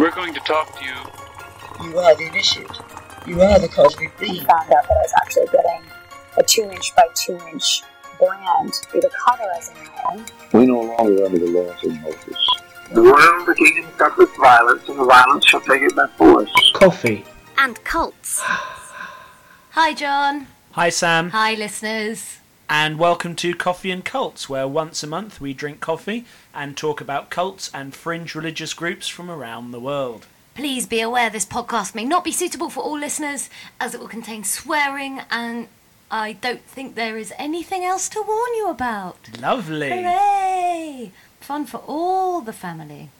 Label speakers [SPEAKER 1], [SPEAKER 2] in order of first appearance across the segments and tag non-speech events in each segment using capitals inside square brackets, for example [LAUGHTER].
[SPEAKER 1] We're going to talk to you.
[SPEAKER 2] You are the initiate. You are the cosmic being.
[SPEAKER 3] found out that I was actually getting a two inch by two inch brand through the cauterizing iron.
[SPEAKER 4] We no longer under the laws of Moses.
[SPEAKER 5] The world again suffers violence, and the violence shall take it by force.
[SPEAKER 6] Coffee.
[SPEAKER 7] and cults. Hi, John.
[SPEAKER 6] Hi, Sam.
[SPEAKER 7] Hi, listeners.
[SPEAKER 6] And welcome to Coffee and Cults, where once a month we drink coffee and talk about cults and fringe religious groups from around the world.
[SPEAKER 7] Please be aware this podcast may not be suitable for all listeners, as it will contain swearing, and I don't think there is anything else to warn you about.
[SPEAKER 6] Lovely.
[SPEAKER 7] Hooray! Fun for all the family.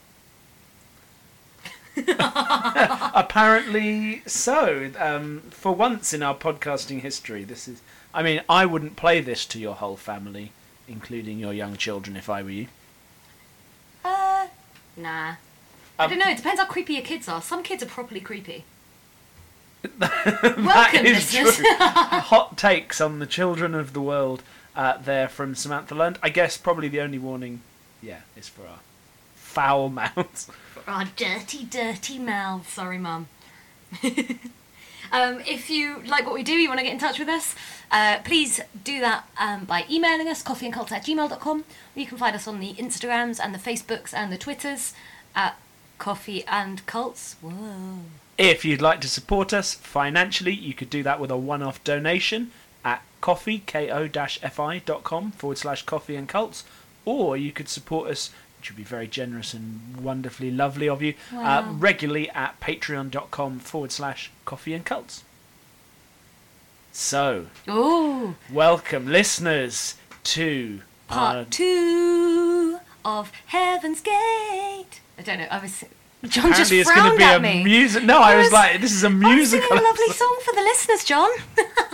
[SPEAKER 7] [LAUGHS]
[SPEAKER 6] Apparently so. Um, for once in our podcasting history, this is. I mean, I wouldn't play this to your whole family, including your young children, if I were you.
[SPEAKER 7] Uh, nah. I
[SPEAKER 6] Um,
[SPEAKER 7] don't know, it depends how creepy your kids are. Some kids are properly creepy. [LAUGHS]
[SPEAKER 6] that
[SPEAKER 7] Welcome, listeners.
[SPEAKER 6] true. [LAUGHS] Hot takes on the children of the world uh, there from Samantha Lund. I guess probably the only warning, yeah, is for our foul [LAUGHS] mouths.
[SPEAKER 7] For our dirty, dirty mouths. Sorry, Mum. Um, if you like what we do, you want to get in touch with us, uh, please do that um, by emailing us, coffeeandcults at gmail.com. You can find us on the Instagrams and the Facebooks and the Twitters at Coffee and Cults. Whoa.
[SPEAKER 6] If you'd like to support us financially, you could do that with a one-off donation at coffee, ko-fi.com forward slash coffee and cults. Or you could support us, which would be very generous and wonderfully lovely of you, uh,
[SPEAKER 7] Wow.
[SPEAKER 6] regularly at patreon.com forward slash coffee and cults. So,
[SPEAKER 7] Ooh,
[SPEAKER 6] welcome listeners to
[SPEAKER 7] part two of Heaven's Gate. I don't know, I was... John just
[SPEAKER 6] Apparently, it's going to be a
[SPEAKER 7] me.
[SPEAKER 6] music. No,
[SPEAKER 7] I
[SPEAKER 6] I was,
[SPEAKER 7] was-
[SPEAKER 6] like, this is a
[SPEAKER 7] I was
[SPEAKER 6] musical.
[SPEAKER 7] singing a lovely song for the listeners, John. [LAUGHS]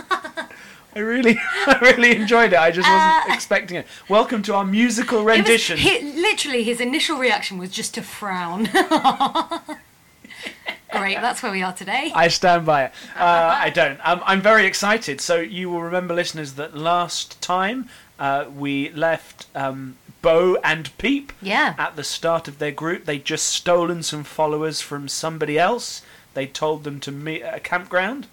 [SPEAKER 6] I really, [LAUGHS] I really enjoyed it. I just wasn't
[SPEAKER 7] Uh,
[SPEAKER 6] expecting it. Welcome to our musical
[SPEAKER 7] It was-
[SPEAKER 6] rendition.
[SPEAKER 7] he- literally, his initial reaction was just to frown. [LAUGHS] Great, that's where we are today.
[SPEAKER 6] I stand by it. [LAUGHS] Uh, I don't. Um, I'm very excited. So you will remember, listeners, that last time uh, we left um, Bo and Peep
[SPEAKER 7] Yeah.
[SPEAKER 6] at the start of their group. They'd just stolen some followers from somebody else. They told them to meet at a campground.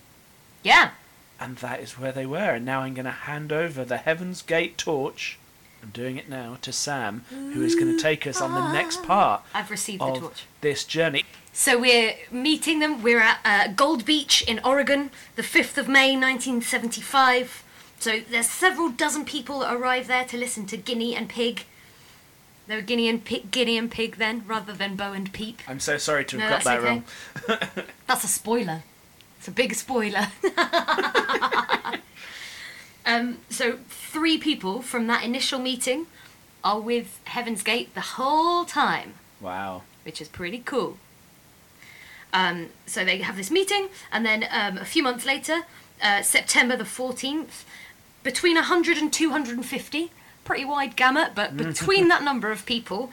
[SPEAKER 7] Yeah.
[SPEAKER 6] And that is where they were. And now I'm going to hand over the Heaven's Gate torch. I'm doing it now to Sam, who is going to take us on the next part
[SPEAKER 7] I've received the
[SPEAKER 6] of
[SPEAKER 7] torch.
[SPEAKER 6] this journey.
[SPEAKER 7] So we're meeting them. We're at uh, Gold Beach in Oregon, the 5th of May, 1975. So there's several dozen people that arrive there to listen to Guinea and Pig. They were Guinea and Pig, Guinea and Pig then, rather than Bo and Peep.
[SPEAKER 6] I'm so sorry to
[SPEAKER 7] No,
[SPEAKER 6] have got that
[SPEAKER 7] okay.
[SPEAKER 6] wrong. [LAUGHS]
[SPEAKER 7] That's a spoiler. It's a big spoiler. [LAUGHS] um, so, three people from that initial meeting are with Heaven's Gate the whole time,
[SPEAKER 6] Wow.
[SPEAKER 7] which is pretty cool. Um, so, they have this meeting, and then um, a few months later, uh, September the 14th, between 100 and 250, pretty wide gamut, but [LAUGHS] between that number of people,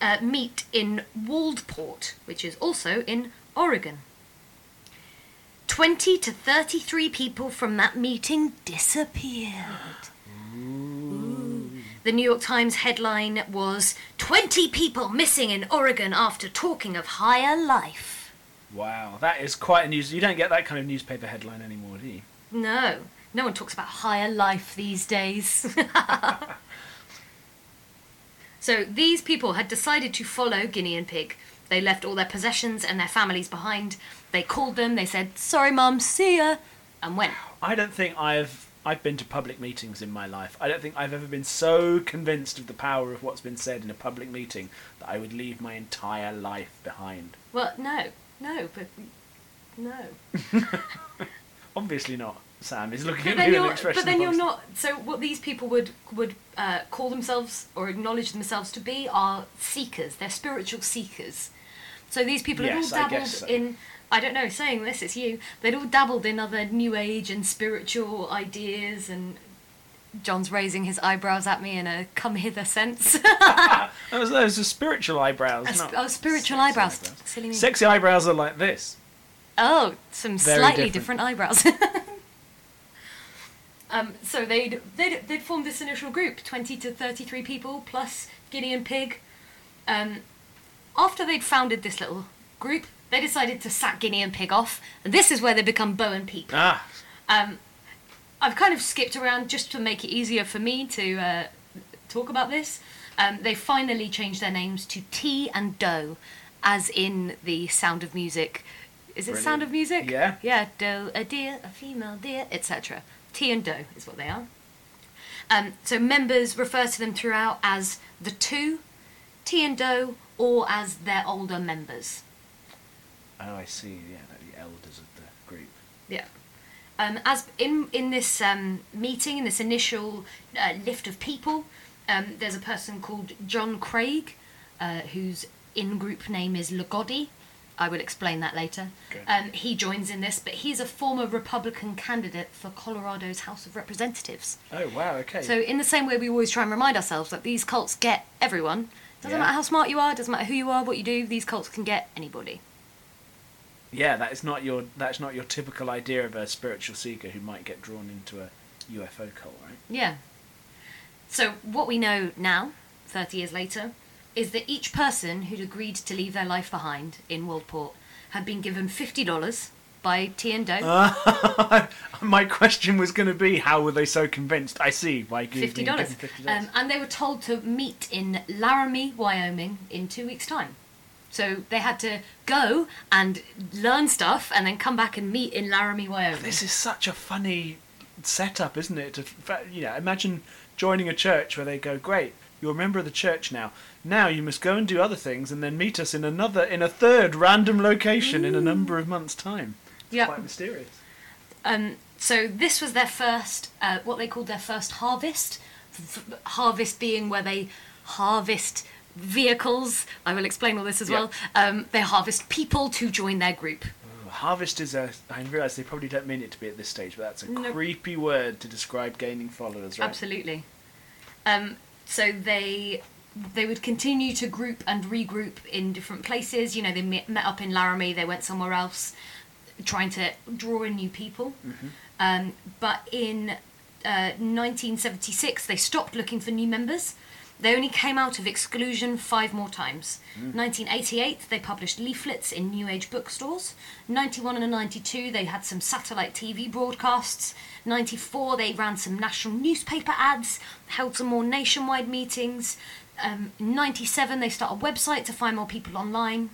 [SPEAKER 7] uh, meet in Waldport, which is also in Oregon. 20 to 33 people from that meeting disappeared. Ooh. The New York Times headline was 20 people missing in Oregon after talking of higher life.
[SPEAKER 6] Wow, that is quite a news. You don't get that kind of newspaper headline anymore, do you?
[SPEAKER 7] No, no one talks about higher life these days. [LAUGHS] so these people had decided to follow Guinea and Pig. They left all their possessions and their families behind. They called them, they said, Sorry, Mum, see ya, and went.
[SPEAKER 6] I don't think I've I've been to public meetings in my life. I don't think I've ever been so convinced of the power of what's been said in a public meeting that I would leave my entire life behind.
[SPEAKER 7] Well, no, no, but no. [LAUGHS]
[SPEAKER 6] Obviously not. Sam is looking
[SPEAKER 7] But
[SPEAKER 6] at me with expression.
[SPEAKER 7] but then you're not. So what these people would would uh, call themselves or acknowledge themselves to be are seekers. They're spiritual seekers. So these people
[SPEAKER 6] Yes,
[SPEAKER 7] had all dabbled
[SPEAKER 6] guess so.
[SPEAKER 7] in. I don't know. Saying this, it's you. They'd all dabbled in other new age and spiritual ideas and. John's raising his eyebrows at me in a come hither sense. [LAUGHS] [LAUGHS]
[SPEAKER 6] Those, those are spiritual eyebrows.
[SPEAKER 7] Sp- oh, spiritual
[SPEAKER 6] sexy
[SPEAKER 7] eyebrows. Silly me.
[SPEAKER 6] Sexy eyebrows are like this.
[SPEAKER 7] Oh, some
[SPEAKER 6] Very
[SPEAKER 7] slightly
[SPEAKER 6] different.
[SPEAKER 7] different, eyebrows. [LAUGHS] um, so they'd, they'd they'd formed this initial group, twenty to thirty three people plus Guinea and Pig. Um, after they'd founded this little group, they decided to sack Guinea and Pig off, and this is where they become Bo and Peep.
[SPEAKER 6] Ah,
[SPEAKER 7] Um, I've kind of skipped around just to make it easier for me to uh, talk about this. Um, they finally changed their names to Ti and Do, as in the Sound of Music. Is it Sound of Music?
[SPEAKER 6] Yeah.
[SPEAKER 7] Yeah, Do, a deer, a female deer, etc. Ti and Do is what they are. Um, so members refer to them throughout as the two, Ti and Do, or as their older members.
[SPEAKER 6] oh, I see. Yeah, the elders of the group.
[SPEAKER 7] Yeah. Um, as in in this um, meeting, in this initial uh, lift of people, um, there's a person called John Craig, uh, whose in-group name is Lagodi. I will explain that later. Um, he joins in this, but he's a former Republican candidate for Colorado's House of Representatives.
[SPEAKER 6] Oh, wow. Okay.
[SPEAKER 7] So, in the same way we always try and remind ourselves that these cults get everyone. Doesn't
[SPEAKER 6] Yeah.
[SPEAKER 7] matter how smart you are, doesn't matter who you are, what you do. These cults can get anybody.
[SPEAKER 6] yeah, that is not your that's not your typical idea of a spiritual seeker who might get drawn into a UFO cult, right?
[SPEAKER 7] Yeah. So what we know now, 30 years later, is that each person who'd agreed to leave their life behind in Waldport had been given $50 by Ti and Do. [LAUGHS]
[SPEAKER 6] My question was going to be, how were they so convinced? I see. Why give
[SPEAKER 7] Fifty
[SPEAKER 6] me
[SPEAKER 7] dollars,
[SPEAKER 6] given fifty dollars?
[SPEAKER 7] um, and they were told to meet in Laramie, Wyoming, in two weeks' time. So they had to go and learn stuff, and then come back and meet in Laramie, Wyoming.
[SPEAKER 6] This is such a funny setup, isn't it? To you know, imagine joining a church where they go, "Great, you're a member of the church now. Now you must go and do other things, and then meet us in another, in a third random location in a number of months' time."
[SPEAKER 7] Yeah.
[SPEAKER 6] quite mysterious.
[SPEAKER 7] Um, so this was their first, uh, what they called their first harvest. F- harvest being where they harvest vehicles. I will explain all this as
[SPEAKER 6] Yeah.
[SPEAKER 7] well. Um, they harvest people to join their group.
[SPEAKER 6] Harvest is a. I realise they probably don't mean it to be at this stage, but that's a creepy word to describe gaining followers, right?
[SPEAKER 7] Absolutely. Um, so they they would continue to group and regroup in different places. You know, they met, met up in Laramie. They went somewhere else, trying to draw in new people. Um, but in uh, 1976, they stopped looking for new members. They only came out of exclusion five more times. 1988, they published leaflets in New Age bookstores. 91 and 92, they had some satellite TV broadcasts. 94, they ran some national newspaper ads, held some more nationwide meetings. Um, 97, they start a website to find more people online.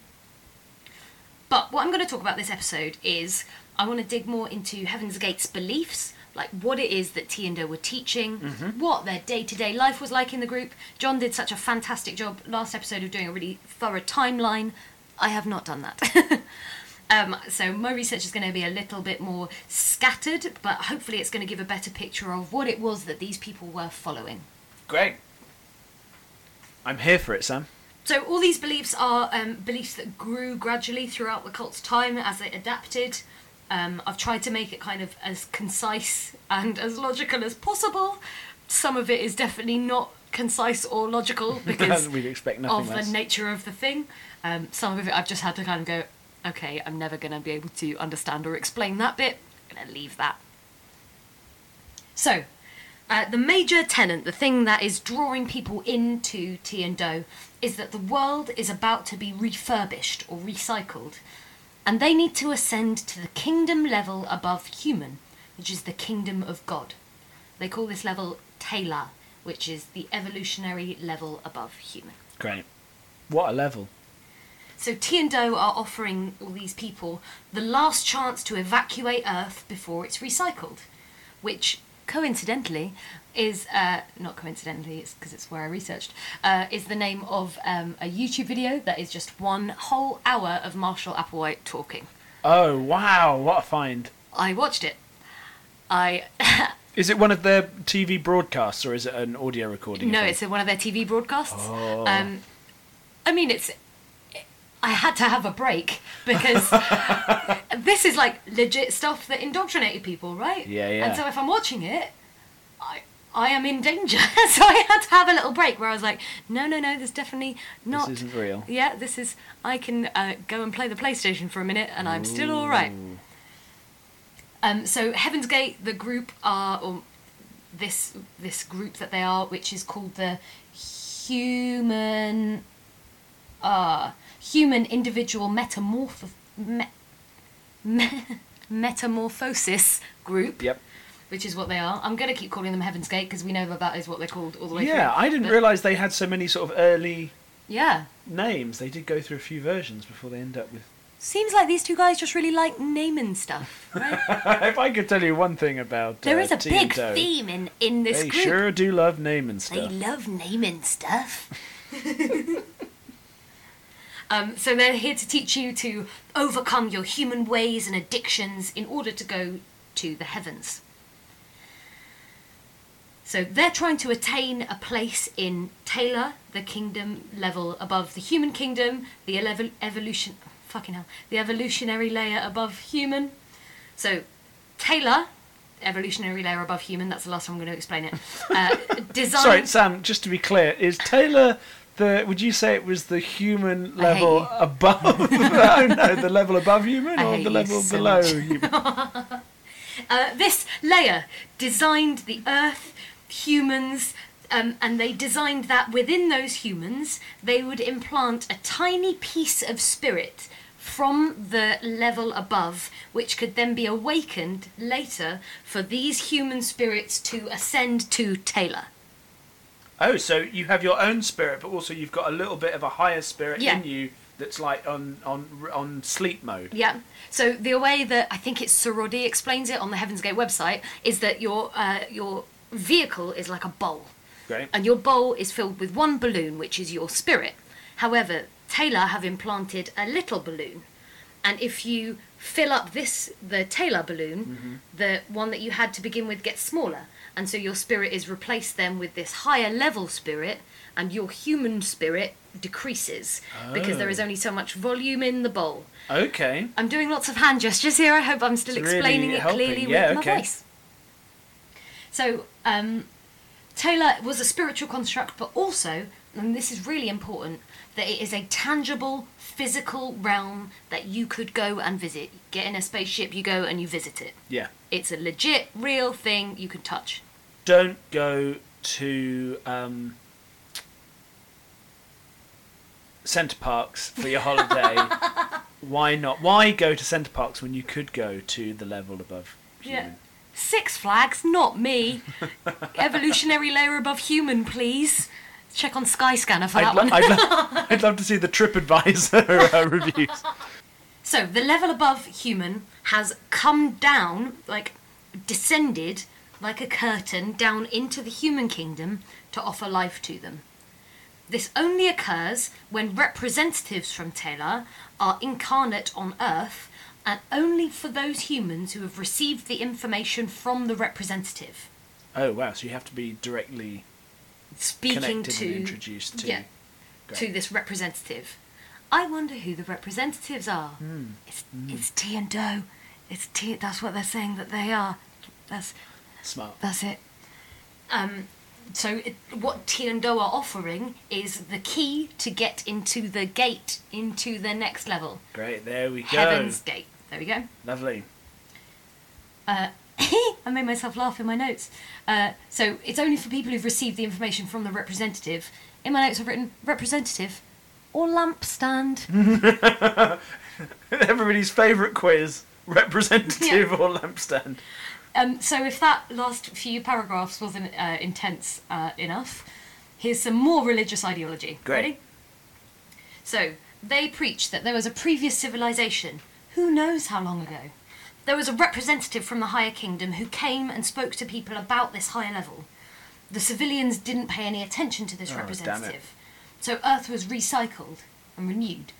[SPEAKER 7] But what I'm going to talk about this episode is I want to dig more into Heaven's Gate's beliefs, like what it is that Ti and Do were teaching, what their day to day life was like in the group. John did such a fantastic job last episode of doing a really thorough timeline. I have not done that. [LAUGHS] um, so my research is going to be a little bit more scattered, but hopefully it's going to give a better picture of what it was that these people were following.
[SPEAKER 6] Great. I'm here for it, Sam.
[SPEAKER 7] So all these beliefs are um, beliefs that grew gradually throughout the cult's time as they adapted. Um, I've tried to make it kind of as concise and as logical as possible. Some of it is definitely not concise or logical [LAUGHS] because
[SPEAKER 6] We'd expect nothing
[SPEAKER 7] of
[SPEAKER 6] less.
[SPEAKER 7] the nature of the thing. Um, some of it I've just had to kind of go, okay, I'm never going to be able to understand or explain that bit. I'm going to leave that. So, uh, the major tenant, the thing that is drawing people into Ti and Do, is that the world is about to be refurbished or recycled, and they need to ascend to the kingdom level above human, which is the kingdom of God. They call this level Taylor, which is the evolutionary level above human.
[SPEAKER 6] Great. What a level.
[SPEAKER 7] So Ti and Do are offering all these people the last chance to evacuate Earth before it's recycled, which coincidentally is uh, not coincidentally, it's because it's where I researched. Uh, is the name of um, a YouTube video that is just one whole hour of Marshall Applewhite talking.
[SPEAKER 6] Oh, wow. What a find.
[SPEAKER 7] I watched it. I [LAUGHS]
[SPEAKER 6] Is it one of their TV broadcasts or is it an audio recording?
[SPEAKER 7] no, it's one of their TV broadcasts.
[SPEAKER 6] Oh.
[SPEAKER 7] Um, I mean, it's. I had to have a break because [LAUGHS] this is like legit stuff that indoctrinated people, right?
[SPEAKER 6] Yeah, yeah.
[SPEAKER 7] And so if I'm watching it, I I am in danger. [LAUGHS] so I had to have a little break where I was like, no, no, no, there's definitely not.
[SPEAKER 6] This isn't real.
[SPEAKER 7] Yeah, this is. I can uh, go and play the PlayStation for a minute, and I'm still all right. Um, so Heaven's Gate, the group are, or this this group that they are, which is called the Human. Ah, human individual metamorph me, me, [LAUGHS] metamorphosis group,
[SPEAKER 6] Yep.
[SPEAKER 7] which is what they are. I'm going to keep calling them Heaven's Gate because we know that that is what they're called all the way through.
[SPEAKER 6] Yeah, I didn't
[SPEAKER 7] But-
[SPEAKER 6] realise they had so many sort of early
[SPEAKER 7] Yeah.
[SPEAKER 6] names. They did go through a few versions before they end up with.
[SPEAKER 7] Seems like these two guys just really like naming stuff. Right? [LAUGHS]
[SPEAKER 6] if I could tell you one thing about
[SPEAKER 7] There
[SPEAKER 6] uh,
[SPEAKER 7] is a big theme in, in this
[SPEAKER 6] They
[SPEAKER 7] group.
[SPEAKER 6] sure do love naming stuff.
[SPEAKER 7] They love naming stuff. [LAUGHS] um, so they're here to teach you to overcome your human ways and addictions in order to go to the heavens. So they're trying to attain a place in Taylor, the kingdom level above the human kingdom, the elev- evolution, fucking hell, the evolutionary layer above human. So Taylor, evolutionary layer above human. That's the last time I'm going to explain it. Uh, [LAUGHS] design.
[SPEAKER 6] Sorry, Sam. Just to be clear, is Taylor the? Would you say it was the human level above? [LAUGHS] [LAUGHS] oh no, the level above human
[SPEAKER 7] I
[SPEAKER 6] or the level
[SPEAKER 7] so
[SPEAKER 6] below human? [LAUGHS]
[SPEAKER 7] Uh, this layer designed the Earth, humans, um, and they designed that within those humans they would implant a tiny piece of spirit from the level above, which could then be awakened later for these human spirits to ascend to Taylor.
[SPEAKER 6] Oh, so you have your own spirit, but also you've got a little bit of a higher spirit
[SPEAKER 7] Yeah.
[SPEAKER 6] in you that's like on on on sleep mode.
[SPEAKER 7] Yeah. So the way that I think it's Sorodi explains it on the Heaven's Gate website is that your uh, your vehicle is like a bowl.
[SPEAKER 6] Great.
[SPEAKER 7] and your bowl is filled with one balloon, which is your spirit. However, Taylor have implanted a little balloon, and if you fill up this the Taylor balloon, the one that you had to begin with gets smaller, and so your spirit is replaced then with this higher level spirit, and your human spirit decreases because there is
[SPEAKER 6] Oh.
[SPEAKER 7] only so much volume in the bowl.
[SPEAKER 6] Okay.
[SPEAKER 7] I'm doing lots of hand gestures here. I hope I'm still
[SPEAKER 6] It's really
[SPEAKER 7] explaining it
[SPEAKER 6] helping.
[SPEAKER 7] clearly
[SPEAKER 6] Yeah,
[SPEAKER 7] with my
[SPEAKER 6] okay.
[SPEAKER 7] voice. So, um, Taylor was a spiritual construct, but also, and this is really important, that it is a tangible, physical realm that you could go and visit. Get in a spaceship, you go and you visit it.
[SPEAKER 6] Yeah.
[SPEAKER 7] It's a legit, real thing you can touch.
[SPEAKER 6] Don't go to um, Center Parcs for your holiday. [LAUGHS] Why not? Why go to Center Parcs when you could go to the level above human?
[SPEAKER 7] Six Flags, not me. [LAUGHS] Evolutionary layer above human, please. Check on Skyscanner for
[SPEAKER 6] I'd,
[SPEAKER 7] that
[SPEAKER 6] lo-
[SPEAKER 7] one.
[SPEAKER 6] I'd, lo- [LAUGHS] I'd love to see the TripAdvisor uh, reviews.
[SPEAKER 7] So the level above human has come down, like descended like a curtain down into the human kingdom to offer life to them. This only occurs when representatives from Taylor are incarnate on Earth, and only for those humans who have received the information from the representative.
[SPEAKER 6] Oh wow! So you have to be directly
[SPEAKER 7] Speaking to
[SPEAKER 6] introduced to.
[SPEAKER 7] yeah,
[SPEAKER 6] Great.
[SPEAKER 7] to this representative. I wonder who the representatives are.
[SPEAKER 6] Hmm.
[SPEAKER 7] It's it's Ti and Do. It's T. That's what they're saying that they are. That's
[SPEAKER 6] Smart.
[SPEAKER 7] that's it. Um, so it, what Ti and Do are offering is the key to get into the gate into the next level,
[SPEAKER 6] Great. There we go.
[SPEAKER 7] Heaven's Gate. There we go.
[SPEAKER 6] Lovely.
[SPEAKER 7] Uh, [LAUGHS] I made myself laugh in my notes. Uh, so it's only for people who've received the information from the representative. In my notes, I've written representative or lampstand. [LAUGHS]
[SPEAKER 6] Everybody's favourite quiz: [LAUGHS] representative
[SPEAKER 7] Yeah.
[SPEAKER 6] or lampstand.
[SPEAKER 7] Um, so if that last few paragraphs wasn't uh, intense uh, enough, here's some more religious ideology.
[SPEAKER 6] Great.
[SPEAKER 7] Ready? So they preach that there was a previous civilization. Who knows how long ago? There was a representative from the higher kingdom who came and spoke to people about this higher level. The civilians didn't pay any attention to this
[SPEAKER 6] Oh,
[SPEAKER 7] representative. So Earth was recycled and renewed.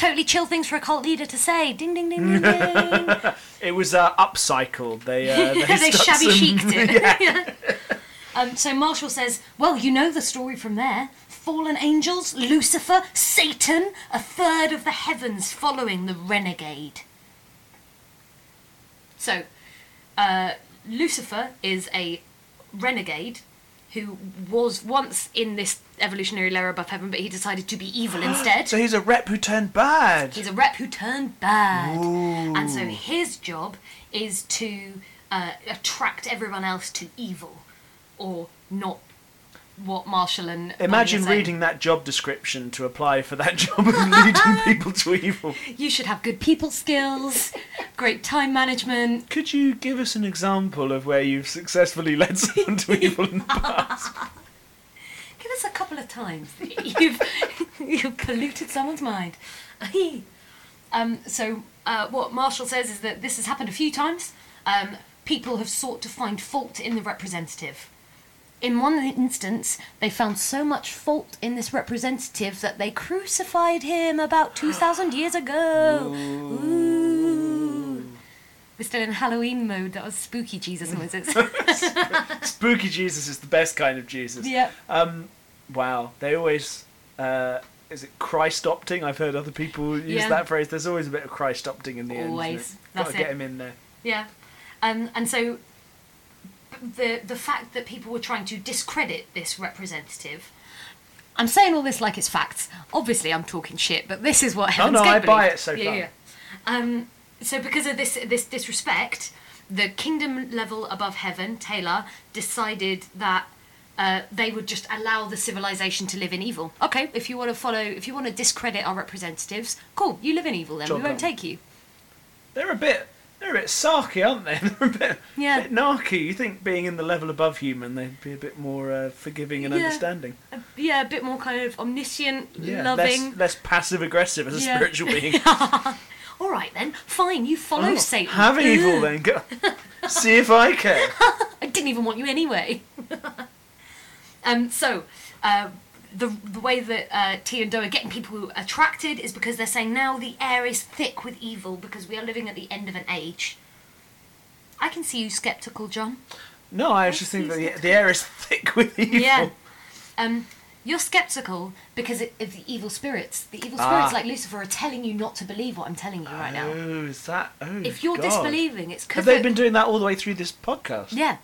[SPEAKER 7] Totally chill things for a cult leader to say. Ding ding ding ding ding. [LAUGHS]
[SPEAKER 6] It was uh, upcycled. They uh, [LAUGHS] they,
[SPEAKER 7] they
[SPEAKER 6] stuck
[SPEAKER 7] shabby
[SPEAKER 6] some-
[SPEAKER 7] chicked it. [LAUGHS]
[SPEAKER 6] yeah.
[SPEAKER 7] um, so Marshall says, "Well, you know the story from there. Fallen angels, Lucifer, Satan, a third of the heavens following the renegade." So, uh, Lucifer is a renegade who was once in this evolutionary layer above heaven, but he decided to be evil [GASPS] instead.
[SPEAKER 6] So he's a rep who turned bad.
[SPEAKER 7] He's a rep who turned bad.
[SPEAKER 6] Ooh.
[SPEAKER 7] And so his job is to uh, attract everyone else to evil or not what Marshall and
[SPEAKER 6] Imagine reading that job description to apply for that [LAUGHS] job of leading [LAUGHS] people to evil.
[SPEAKER 7] You should have good people skills, great time management.
[SPEAKER 6] Could you give us an example of where you've successfully led [LAUGHS] someone to evil in the past? [LAUGHS]
[SPEAKER 7] Give us a couple of times [LAUGHS] you've you've polluted someone's mind. um, so uh, what Marshall says is that this has happened a few times. Um, people have sought to find fault in the representative. In one instance, they found so much fault in this representative that they crucified him about 2,000 years ago. Ooh. We're still in Halloween mode. That was spooky Jesus noises. [LAUGHS]
[SPEAKER 6] Spooky Jesus is the best kind of Jesus.
[SPEAKER 7] yeah.
[SPEAKER 6] Um, wow, they always. Uh, is it Christ opting? I've heard other people use
[SPEAKER 7] Yeah.
[SPEAKER 6] that phrase. There's always a bit of Christ opting in the end.
[SPEAKER 7] Always.
[SPEAKER 6] isn't it? Gotta get him in there.
[SPEAKER 7] Yeah, um, and so the the fact that people were trying to discredit this representative. I'm saying all this like it's facts. Obviously, I'm talking shit, but this is what Heaven's
[SPEAKER 6] no,
[SPEAKER 7] Gate
[SPEAKER 6] I buy
[SPEAKER 7] believe.
[SPEAKER 6] it so
[SPEAKER 7] yeah. Yeah. Um, so because of this this disrespect, the kingdom level above heaven, Taylor, decided that. Uh, they would just allow the civilization to live in evil. Okay, if you want to follow, if you want to discredit our representatives, cool, you live in evil then.
[SPEAKER 6] Job
[SPEAKER 7] we won't
[SPEAKER 6] done.
[SPEAKER 7] take you.
[SPEAKER 6] They're a bit. They're a bit sarky, aren't they? [LAUGHS] They're a bit,
[SPEAKER 7] Yeah.
[SPEAKER 6] bit narky. You think being in the level above human, they'd be a bit more uh, forgiving and
[SPEAKER 7] Yeah.
[SPEAKER 6] understanding.
[SPEAKER 7] Uh, yeah, a bit more kind of omniscient,
[SPEAKER 6] Yeah,
[SPEAKER 7] loving.
[SPEAKER 6] less, less passive aggressive as a
[SPEAKER 7] Yeah.
[SPEAKER 6] spiritual being. [LAUGHS] [LAUGHS]
[SPEAKER 7] All right then, fine. You follow
[SPEAKER 6] Oh,
[SPEAKER 7] Satan.
[SPEAKER 6] Have evil then. Go. [LAUGHS] See if I care.
[SPEAKER 7] I didn't even want you anyway. [LAUGHS] um, so, uh, the the way that uh, Ti and Do are getting people attracted is because they're saying now the air is thick with evil because we are living at the end of an age. I can see you skeptical, John.
[SPEAKER 6] No, I just think that the, the air is thick with evil.
[SPEAKER 7] Yeah. Um, you're skeptical because of the evil spirits. The evil spirits,
[SPEAKER 6] Ah.
[SPEAKER 7] like Lucifer, are telling you not to believe what I'm telling you right now.
[SPEAKER 6] Oh, is that? Oh,
[SPEAKER 7] If you're
[SPEAKER 6] God.
[SPEAKER 7] disbelieving, it's because
[SPEAKER 6] they've they been doing that all the way through this podcast?
[SPEAKER 7] Yeah,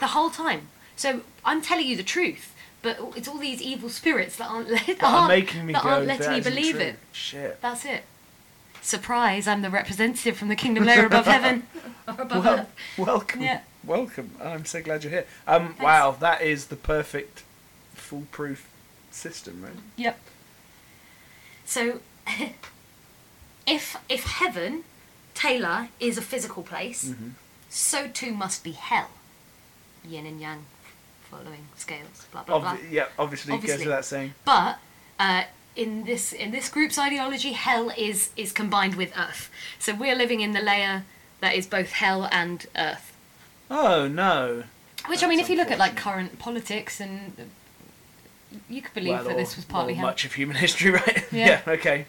[SPEAKER 7] the whole time. So I'm telling you the truth, but it's all these evil spirits that aren't, [LAUGHS] let,
[SPEAKER 6] That are
[SPEAKER 7] aren't,
[SPEAKER 6] making me
[SPEAKER 7] that
[SPEAKER 6] go.
[SPEAKER 7] aren't letting
[SPEAKER 6] "That
[SPEAKER 7] me believe
[SPEAKER 6] true."
[SPEAKER 7] it.
[SPEAKER 6] Shit.
[SPEAKER 7] That's it. Surprise! I'm the representative from the kingdom layer above [LAUGHS] heaven. Or above
[SPEAKER 6] Well,
[SPEAKER 7] earth.
[SPEAKER 6] welcome.
[SPEAKER 7] Yeah.
[SPEAKER 6] Welcome. I'm so glad you're here. Um, wow, that is the perfect foolproof system, right?
[SPEAKER 7] Yep. So, [LAUGHS] if if heaven, Taylor, is a physical place,
[SPEAKER 6] Mm-hmm.
[SPEAKER 7] so too must be hell. Yin and yang, following scales. Blah blah blah.
[SPEAKER 6] Yeah, obviously, it goes
[SPEAKER 7] Obviously.
[SPEAKER 6] without saying.
[SPEAKER 7] But uh, in this in this group's ideology, hell is is combined with earth. So we're living in the layer that is both hell and earth.
[SPEAKER 6] Oh no.
[SPEAKER 7] Which I mean, if you look at like current politics, and you could believe
[SPEAKER 6] Well,
[SPEAKER 7] that
[SPEAKER 6] or-
[SPEAKER 7] this was partly
[SPEAKER 6] or much of human [LAUGHS] history, right?
[SPEAKER 7] Yeah.
[SPEAKER 6] Okay.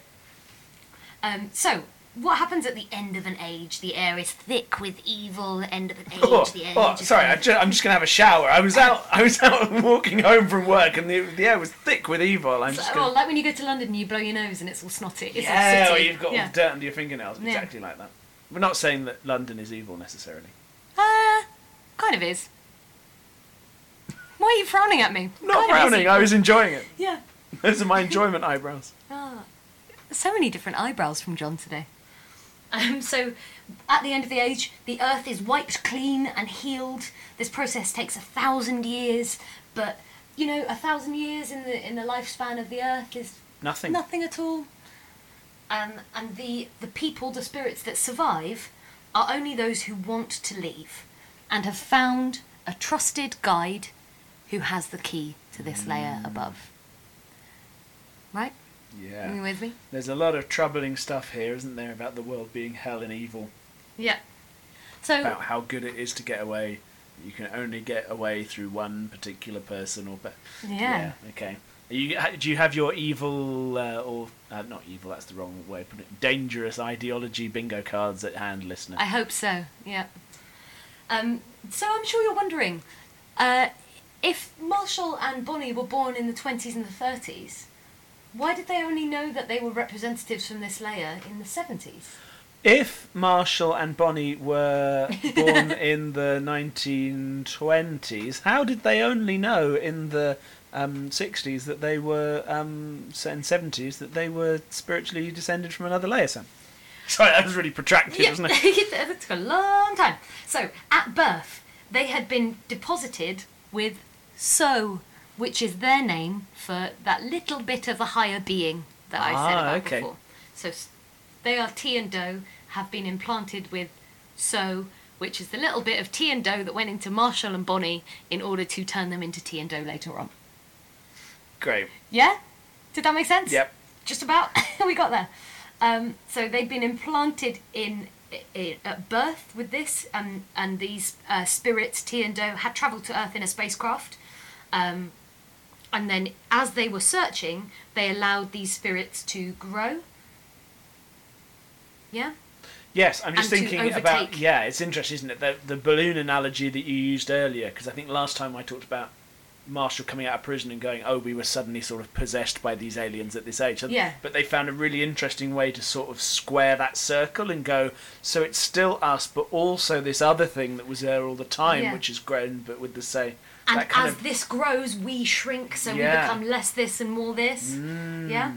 [SPEAKER 7] Um, so. What happens at the end of an age? The air is thick with evil. The End of an [LAUGHS] age.
[SPEAKER 6] Oh,
[SPEAKER 7] the age
[SPEAKER 6] oh, sorry, I ju- I'm just gonna have a shower. I was out. I was out [LAUGHS] walking home from work, and the, the air was thick with evil. I'm
[SPEAKER 7] So-
[SPEAKER 6] just
[SPEAKER 7] oh,
[SPEAKER 6] gonna.
[SPEAKER 7] like when you go to London and you blow your nose and it's all snotty. It's
[SPEAKER 6] yeah,
[SPEAKER 7] all
[SPEAKER 6] or you've got
[SPEAKER 7] yeah.
[SPEAKER 6] all dirt under your fingernails.
[SPEAKER 7] Yeah.
[SPEAKER 6] Exactly like that. We're not saying that London is evil necessarily.
[SPEAKER 7] Uh, kind of is. Why are you frowning at me?
[SPEAKER 6] Not
[SPEAKER 7] Kind of is
[SPEAKER 6] frowning. I was enjoying it.
[SPEAKER 7] Yeah. [LAUGHS]
[SPEAKER 6] Those are my enjoyment eyebrows.
[SPEAKER 7] Ah, so many different eyebrows from John today. Um, so, at the end of the age, the earth is wiped clean and healed. This process takes a thousand years, but you know, a thousand years in the in the lifespan of the earth is
[SPEAKER 6] Nothing.
[SPEAKER 7] nothing at all. Um, and the the people, the spirits that survive, are only those who want to leave, and have found a trusted guide, who has the key to this layer above. Right? Are you
[SPEAKER 6] Yeah.
[SPEAKER 7] with me?
[SPEAKER 6] There's a lot of troubling stuff here, isn't there, about the world being hell and evil.
[SPEAKER 7] Yeah. So
[SPEAKER 6] About how good it is to get away. You can only get away through one particular person or. Be-
[SPEAKER 7] yeah.
[SPEAKER 6] Okay. Are you, do you have your evil uh, or uh, not evil? That's the wrong way of putting it. Dangerous ideology bingo cards at hand, listener.
[SPEAKER 7] I hope so. Yeah. Um, so I'm sure you're wondering, uh, if Marshall and Bonnie were born in the 20s and the 30s, why did they only know that they were representatives from this layer in the 70s?
[SPEAKER 6] If Marshall and Bonnie were [LAUGHS] born in the 1920s, how did they only know in the um, 60s that they were, um, and 70s, that they were spiritually descended from another layer, Sam? Sorry, that was really protracted, wasn't [LAUGHS] it?
[SPEAKER 7] that took a long time. So, at birth, they had been deposited with so which is their name for that little bit of a higher being that I said
[SPEAKER 6] Ah,
[SPEAKER 7] about
[SPEAKER 6] okay.
[SPEAKER 7] before. So they are Ti and Do, have been implanted with so, which is the little bit of Ti and Do that went into Marshall and Bonnie in order to turn them into Ti and Do later on.
[SPEAKER 6] Great.
[SPEAKER 7] Yeah? Did that make sense?
[SPEAKER 6] Yep.
[SPEAKER 7] Just about. [LAUGHS] we got there. Um, so they've been implanted in, at birth with this, um, and these uh, spirits, Ti and Do, had travelled to Earth in a spacecraft. Um, and then, as they were searching, they allowed these spirits to grow. Yeah?
[SPEAKER 6] Yes, I'm just
[SPEAKER 7] And
[SPEAKER 6] thinking about. Yeah, it's interesting, isn't it? The, the balloon analogy that you used earlier, because I think last time I talked about Marshall coming out of prison and going, "Oh, we were suddenly sort of possessed by these aliens at this age."
[SPEAKER 7] Yeah.
[SPEAKER 6] But they found a really interesting way to sort of square that circle and go, so it's still us, but also this other thing that was there all the time,
[SPEAKER 7] Yeah.
[SPEAKER 6] which has grown, but with the say.
[SPEAKER 7] And
[SPEAKER 6] that kind
[SPEAKER 7] as
[SPEAKER 6] of,
[SPEAKER 7] this grows, we shrink, so
[SPEAKER 6] Yeah.
[SPEAKER 7] we become less this and more this.
[SPEAKER 6] Mm.
[SPEAKER 7] Yeah.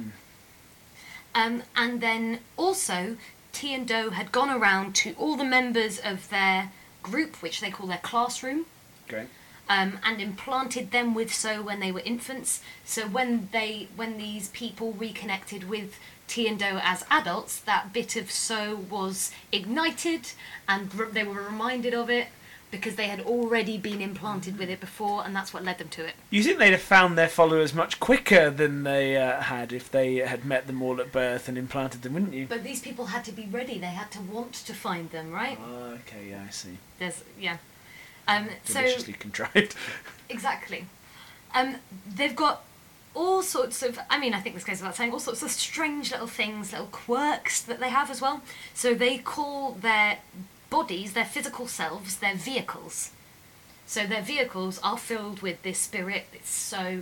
[SPEAKER 7] Um, and then also, Ti and Do had gone around to all the members of their group, which they call their classroom,
[SPEAKER 6] Great.
[SPEAKER 7] Um, and implanted them with So when they were infants. So when they, when these people reconnected with Ti and Do as adults, that bit of So was ignited, and re- they were reminded of it because they had already been implanted with it before, and that's what led them to it.
[SPEAKER 6] You think they'd have found their followers much quicker than they uh, had if they had met them all at birth and implanted them, wouldn't you?
[SPEAKER 7] But these people had to be ready. They had to want to find them, right?
[SPEAKER 6] Oh, okay, yeah, I see.
[SPEAKER 7] There's yeah. Um, so
[SPEAKER 6] contrived. [LAUGHS]
[SPEAKER 7] exactly. Um, they've got all sorts of. I mean, I think this goes without saying. All sorts of strange little things, little quirks that they have as well. So they call their bodies, their physical selves, their vehicles. So their vehicles are filled with this spirit. It's so.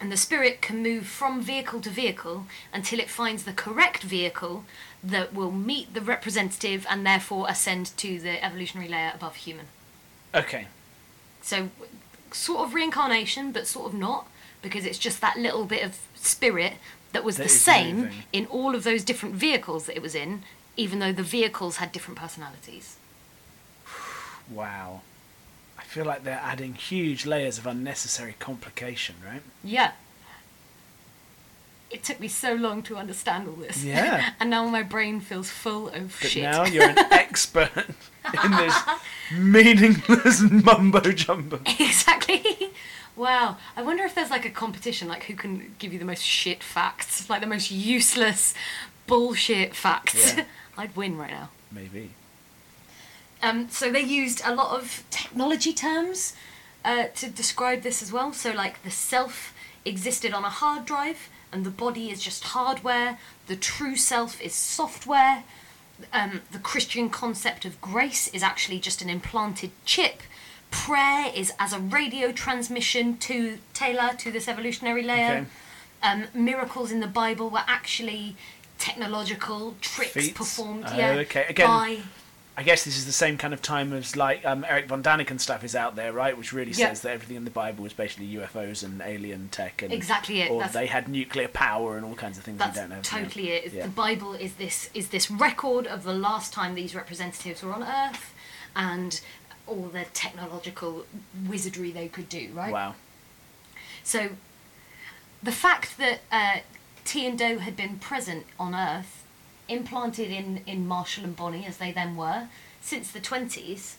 [SPEAKER 7] And the spirit can move from vehicle to vehicle until it finds the correct vehicle that will meet the representative and therefore ascend to the evolutionary layer above human.
[SPEAKER 6] Okay.
[SPEAKER 7] So, sort of reincarnation, but sort of not, because it's just that little bit of spirit that was
[SPEAKER 6] That
[SPEAKER 7] the same
[SPEAKER 6] moving.
[SPEAKER 7] in all of those different vehicles that it was in, even though the vehicles had different personalities.
[SPEAKER 6] Wow. I feel like they're adding huge layers of unnecessary complication, right?
[SPEAKER 7] Yeah. It took me so long to understand all this.
[SPEAKER 6] Yeah. [LAUGHS]
[SPEAKER 7] and now my brain feels full of
[SPEAKER 6] But
[SPEAKER 7] shit.
[SPEAKER 6] now you're an [LAUGHS] expert in this meaningless [LAUGHS] mumbo jumbo.
[SPEAKER 7] exactly. Wow. I wonder if there's like a competition, like who can give you the most shit facts, like the most useless bullshit facts.
[SPEAKER 6] Yeah.
[SPEAKER 7] I'd win right now.
[SPEAKER 6] Maybe.
[SPEAKER 7] Um, so they used a lot of technology terms uh, to describe this as well. So like the self existed on a hard drive, and the body is just hardware. The true self is software. Um, the Christian concept of grace is actually just an implanted chip. Prayer is as a radio transmission to Taylor to this evolutionary layer.
[SPEAKER 6] Okay.
[SPEAKER 7] Um, miracles in the Bible were actually technological tricks
[SPEAKER 6] Feats?
[SPEAKER 7] performed
[SPEAKER 6] Oh,
[SPEAKER 7] yeah,
[SPEAKER 6] okay. Again,
[SPEAKER 7] by
[SPEAKER 6] I guess this is the same kind of time as like um, Erich von Däniken stuff is out there, right? Which really
[SPEAKER 7] Yeah.
[SPEAKER 6] says that everything in the Bible was basically UFOs and alien tech, and
[SPEAKER 7] Exactly it,
[SPEAKER 6] Or
[SPEAKER 7] that's-
[SPEAKER 6] they had nuclear power and all kinds of things
[SPEAKER 7] That's
[SPEAKER 6] we don't know.
[SPEAKER 7] totally it.
[SPEAKER 6] Yeah.
[SPEAKER 7] The Bible is this is this record of the last time these representatives were on Earth, and all the technological wizardry they could do. Right.
[SPEAKER 6] Wow.
[SPEAKER 7] So, the fact that uh, Ti and Do had been present on Earth, implanted in in Marshall and Bonnie as they then were since the twenties,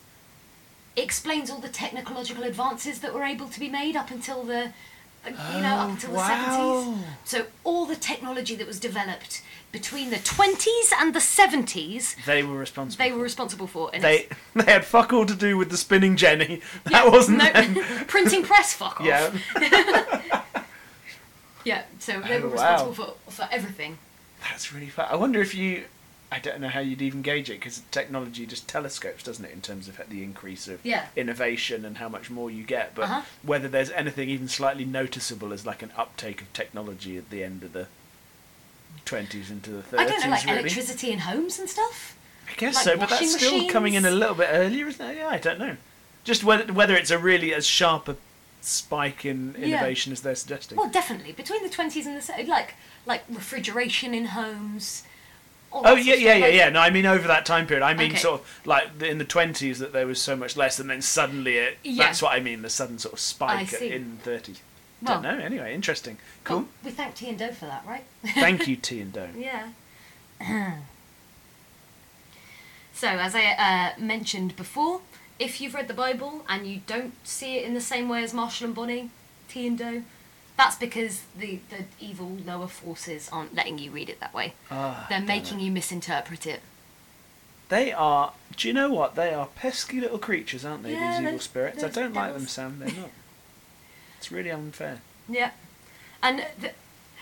[SPEAKER 7] explains all the technological advances that were able to be made up until the. You know, up
[SPEAKER 6] Oh,
[SPEAKER 7] until
[SPEAKER 6] wow.
[SPEAKER 7] the 70s. So, all the technology that was developed between the 20s and the 70s,
[SPEAKER 6] They were responsible.
[SPEAKER 7] they were responsible for. And
[SPEAKER 6] They [LAUGHS] they had fuck all to do with the spinning Jenny. [LAUGHS] That
[SPEAKER 7] Yeah,
[SPEAKER 6] wasn't
[SPEAKER 7] no,
[SPEAKER 6] them. [LAUGHS]
[SPEAKER 7] printing press, fuck off.
[SPEAKER 6] Yeah.
[SPEAKER 7] Yeah, so they
[SPEAKER 6] Oh,
[SPEAKER 7] were
[SPEAKER 6] wow.
[SPEAKER 7] responsible for, for everything.
[SPEAKER 6] That's really fun. I wonder if you. I don't know how you'd even gauge it because technology just telescopes, doesn't it, in terms of the increase of
[SPEAKER 7] Yeah.
[SPEAKER 6] innovation and how much more you get. But
[SPEAKER 7] Uh-huh.
[SPEAKER 6] whether there's anything even slightly noticeable as like an uptake of technology at the end of the 20s into the 30s.
[SPEAKER 7] I don't know, like
[SPEAKER 6] really.
[SPEAKER 7] electricity in homes and stuff.
[SPEAKER 6] I guess
[SPEAKER 7] like
[SPEAKER 6] so, but that's still coming in a little bit earlier, isn't it? Yeah, I don't know. Just whether whether it's a really as sharp a spike in
[SPEAKER 7] Yeah.
[SPEAKER 6] innovation as they're suggesting.
[SPEAKER 7] Well, definitely between the twenties and the like like refrigeration in homes,
[SPEAKER 6] Oh yeah, yeah, yeah, yeah. No, I mean over that time period. I mean
[SPEAKER 7] Okay.
[SPEAKER 6] sort of like in the twenties that there was so much less, and then suddenly it.
[SPEAKER 7] Yeah.
[SPEAKER 6] That's what I mean. The sudden sort of spike
[SPEAKER 7] see.
[SPEAKER 6] in thirties.
[SPEAKER 7] Well-
[SPEAKER 6] Don't know. Anyway, interesting. Cool.
[SPEAKER 7] Well, we thank Ti and Do for that, right?
[SPEAKER 6] Thank you, [LAUGHS] Ti and Do.
[SPEAKER 7] Yeah. [CLEARS THROAT] so, as I uh, mentioned before, if you've read the Bible and you don't see it in the same way as Marshall and Bonnie, Ti and Do, that's because the, the evil lower forces aren't letting you read it that way.
[SPEAKER 6] Ah,
[SPEAKER 7] They're making
[SPEAKER 6] it.
[SPEAKER 7] you misinterpret it.
[SPEAKER 6] They are. Do you know what? They are pesky little creatures, aren't they?
[SPEAKER 7] Yeah,
[SPEAKER 6] these evil spirits. I don't like them. Sam. They're not. [LAUGHS] It's really unfair.
[SPEAKER 7] Yeah. And th-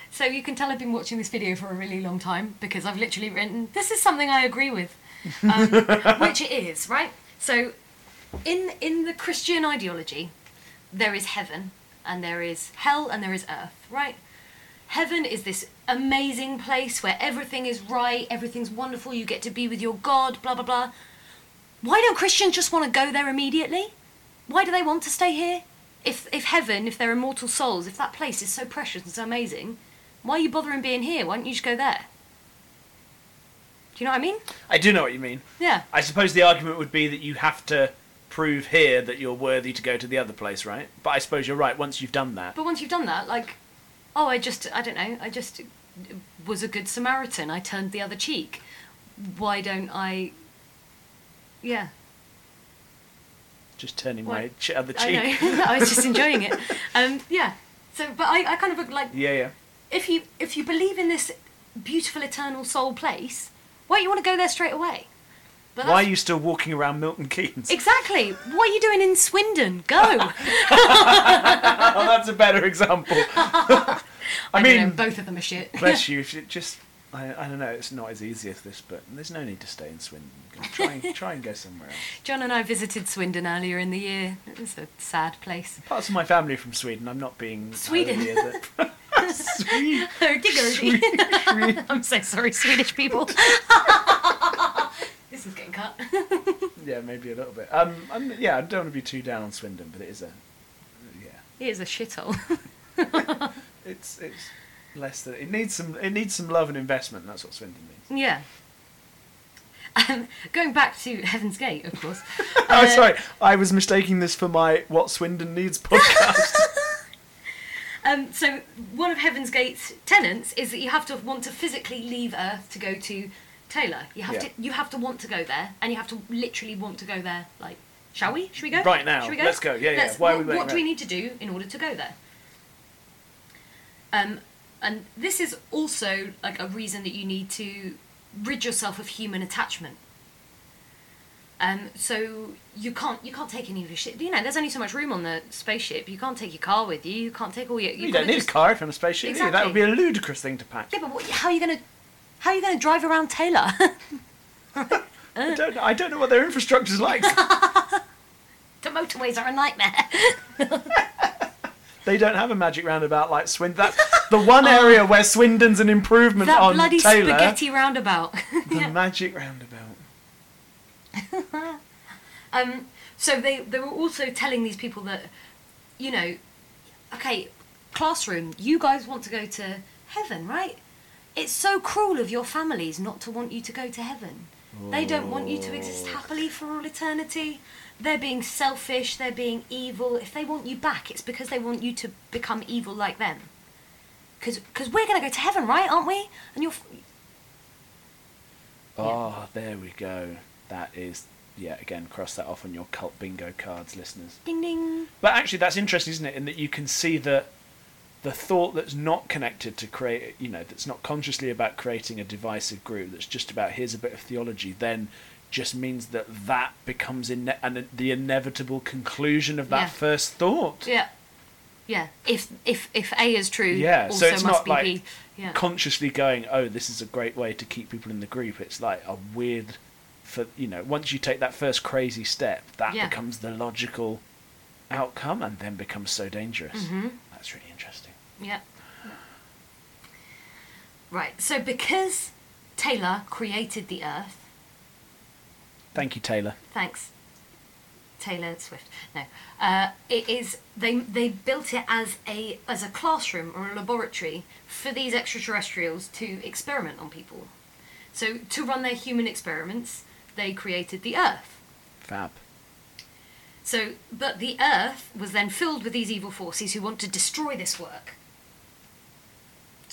[SPEAKER 7] so you can tell I've been watching this video for a really long time because I've literally written, this is something I agree with. Um, [LAUGHS] which it is, right? So in in the Christian ideology, there is heaven and there is hell and there is earth, right? Heaven is this amazing place where everything is right, everything's wonderful, you get to be with your God, blah blah blah. Why don't Christians just want to go there immediately? Why do they want to stay here? If if heaven, if they're immortal souls, if that place is so precious and so amazing, why are you bothering being here? Why don't you just go there? Do you know what I mean?
[SPEAKER 6] I do know what you mean.
[SPEAKER 7] Yeah.
[SPEAKER 6] I suppose the argument would be that you have to prove here that you're worthy to go to the other place, right? But I suppose you're right. Once you've done that,
[SPEAKER 7] But once you've done that, like, oh, I just, I don't know, I just was a good Samaritan. I turned the other cheek. Why don't I? Yeah,
[SPEAKER 6] just turning
[SPEAKER 7] What?
[SPEAKER 6] my ch- other
[SPEAKER 7] I
[SPEAKER 6] cheek.
[SPEAKER 7] know. [LAUGHS] I was just enjoying it. [LAUGHS] Um, yeah. So, but I, I kind of like
[SPEAKER 6] Yeah, yeah.
[SPEAKER 7] if you if you believe in this beautiful eternal soul place, why don't you want to go there straight away? But
[SPEAKER 6] Why are you still walking around Milton Keynes?
[SPEAKER 7] Exactly. What are you doing in Swindon? Go. [LAUGHS] [LAUGHS]
[SPEAKER 6] oh, that's a better example. [LAUGHS] I,
[SPEAKER 7] I
[SPEAKER 6] mean,
[SPEAKER 7] know, both of them are shit.
[SPEAKER 6] bless you. If you just, I, I don't know. It's not as easy as this, but there's no need to stay in Swindon. Try and try and go somewhere else.
[SPEAKER 7] John and I visited Swindon earlier in the year. It was a sad place.
[SPEAKER 6] Parts of my family are from Sweden. I'm not being
[SPEAKER 7] Sweden.
[SPEAKER 6] Sweden.
[SPEAKER 7] I'm so sorry, Swedish people. This is getting cut. [LAUGHS]
[SPEAKER 6] Yeah, maybe a little bit. Um, I'm, yeah, I don't want to be too down on Swindon, but it is a, yeah,
[SPEAKER 7] It is a shithole. [LAUGHS]
[SPEAKER 6] it's it's less than it needs some it needs some love and investment. That's what Swindon needs.
[SPEAKER 7] yeah. Um, going back to Heaven's Gate, of course. [LAUGHS]
[SPEAKER 6] oh,
[SPEAKER 7] Uh,
[SPEAKER 6] sorry, I was mistaking this for my What Swindon Needs podcast.
[SPEAKER 7] Um, so one of Heaven's Gate's tenants is that you have to want to physically leave Earth to go to Taylor. You have
[SPEAKER 6] Yeah.
[SPEAKER 7] to you have to want to go there, and you have to literally want to go there. Like, shall we? Should we go?
[SPEAKER 6] Right now.
[SPEAKER 7] Should we go?
[SPEAKER 6] Let's go. Yeah, yeah.
[SPEAKER 7] Let's-
[SPEAKER 6] Why are
[SPEAKER 7] what,
[SPEAKER 6] we waiting
[SPEAKER 7] what do we
[SPEAKER 6] around?
[SPEAKER 7] need to do in order to go there? Um, and this is also like a reason that you need to rid yourself of human attachment. Um, so you can't you can't take any of your shit. You know, there's only so much room on the spaceship. You can't take your car with you. You can't take all your.
[SPEAKER 6] You,
[SPEAKER 7] you've
[SPEAKER 6] don't
[SPEAKER 7] gotta
[SPEAKER 6] need
[SPEAKER 7] just-
[SPEAKER 6] a car if you're on a spaceship. do you? That would be a ludicrous thing to pack.
[SPEAKER 7] Yeah, but what, how are you gonna how are you gonna drive around Taylor? [LAUGHS]
[SPEAKER 6] I don't. I don't know what their infrastructure's like. [LAUGHS]
[SPEAKER 7] the motorways are a nightmare. [LAUGHS]
[SPEAKER 6] they don't have a magic roundabout like Swindon. That's the one area where Swindon's an improvement
[SPEAKER 7] that
[SPEAKER 6] on
[SPEAKER 7] bloody
[SPEAKER 6] Taylor.
[SPEAKER 7] spaghetti roundabout.
[SPEAKER 6] The magic roundabout.
[SPEAKER 7] Um, so they they were also telling these people that, you know, okay, classroom, you guys want to go to heaven, right? It's so cruel of your families not to want you to go to heaven. They don't want you to exist oh. happily for all eternity. They're being selfish. They're being evil. If they want you back, it's because they want you to become evil like them. Because we're going to go to heaven, right? Aren't we? And you're. f-
[SPEAKER 6] Oh, there we go. That is, yeah. Again, cross that off on your cult bingo cards, listeners.
[SPEAKER 7] Ding ding.
[SPEAKER 6] But actually, that's interesting, isn't it? In that you can see that the thought that's not connected to create, you know, that's not consciously about creating a divisive group, that's just about here's a bit of theology, then just means that that becomes ine- an, the inevitable conclusion of that
[SPEAKER 7] Yeah.
[SPEAKER 6] first thought.
[SPEAKER 7] Yeah. Yeah. If if if A is true,
[SPEAKER 6] Yeah,
[SPEAKER 7] also
[SPEAKER 6] so it's
[SPEAKER 7] must
[SPEAKER 6] not
[SPEAKER 7] be
[SPEAKER 6] like
[SPEAKER 7] B. Yeah.
[SPEAKER 6] consciously going, oh, this is a great way to keep people in the group. It's like a weird, for you know, once you take that first crazy step, that
[SPEAKER 7] Yeah.
[SPEAKER 6] becomes the logical outcome, and then becomes so dangerous.
[SPEAKER 7] Mhm. Yeah. Right. So because Taylor created the Earth,
[SPEAKER 6] Thank you, Taylor.
[SPEAKER 7] thanks, Taylor Swift. No, uh, it is they they built it as a as a classroom or a laboratory for these extraterrestrials to experiment on people. So to run their human experiments, they created the Earth.
[SPEAKER 6] Fab.
[SPEAKER 7] So, but the Earth was then filled with these evil forces who want to destroy this work.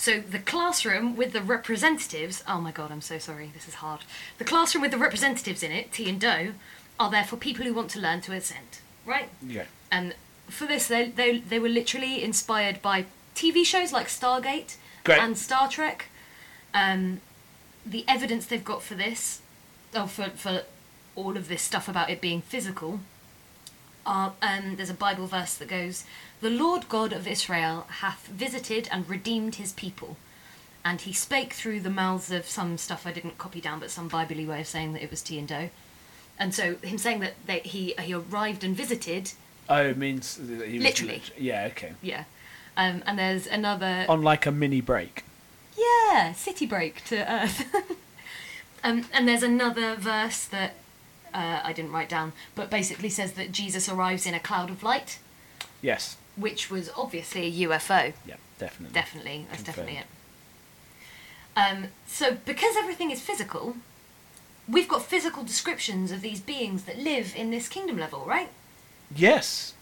[SPEAKER 7] So the classroom with the representatives. Oh my god, I'm so sorry. This is hard. The classroom with the representatives in it, Ti and Do, are there for people who want to learn to ascend, right?
[SPEAKER 6] Yeah.
[SPEAKER 7] And for this, they they they were literally inspired by TV shows like Stargate
[SPEAKER 6] Great.
[SPEAKER 7] and Star Trek. Um, the evidence they've got for this, oh, for for all of this stuff about it being physical, are um, there's a Bible verse that goes, "The Lord God of Israel hath visited and redeemed His people." And he spake through the mouths of some stuff I didn't copy down, but some biblically way of saying that it was Ti and Do. And so him saying that they, he he arrived and visited,
[SPEAKER 6] Oh, it means that he
[SPEAKER 7] Literally.
[SPEAKER 6] lit- yeah. Okay.
[SPEAKER 7] yeah. Um, and there's another
[SPEAKER 6] On like a mini break.
[SPEAKER 7] Yeah, city break to Earth. [LAUGHS] um, and there's another verse that uh, I didn't write down, but basically says that Jesus arrives in a cloud of light,
[SPEAKER 6] Yes.
[SPEAKER 7] which was obviously a UFO.
[SPEAKER 6] Yeah. Definitely.
[SPEAKER 7] Definitely, that's definitely it. Um, so, because everything is physical, we've got physical descriptions of these beings that live in this kingdom level, right?
[SPEAKER 6] Yes.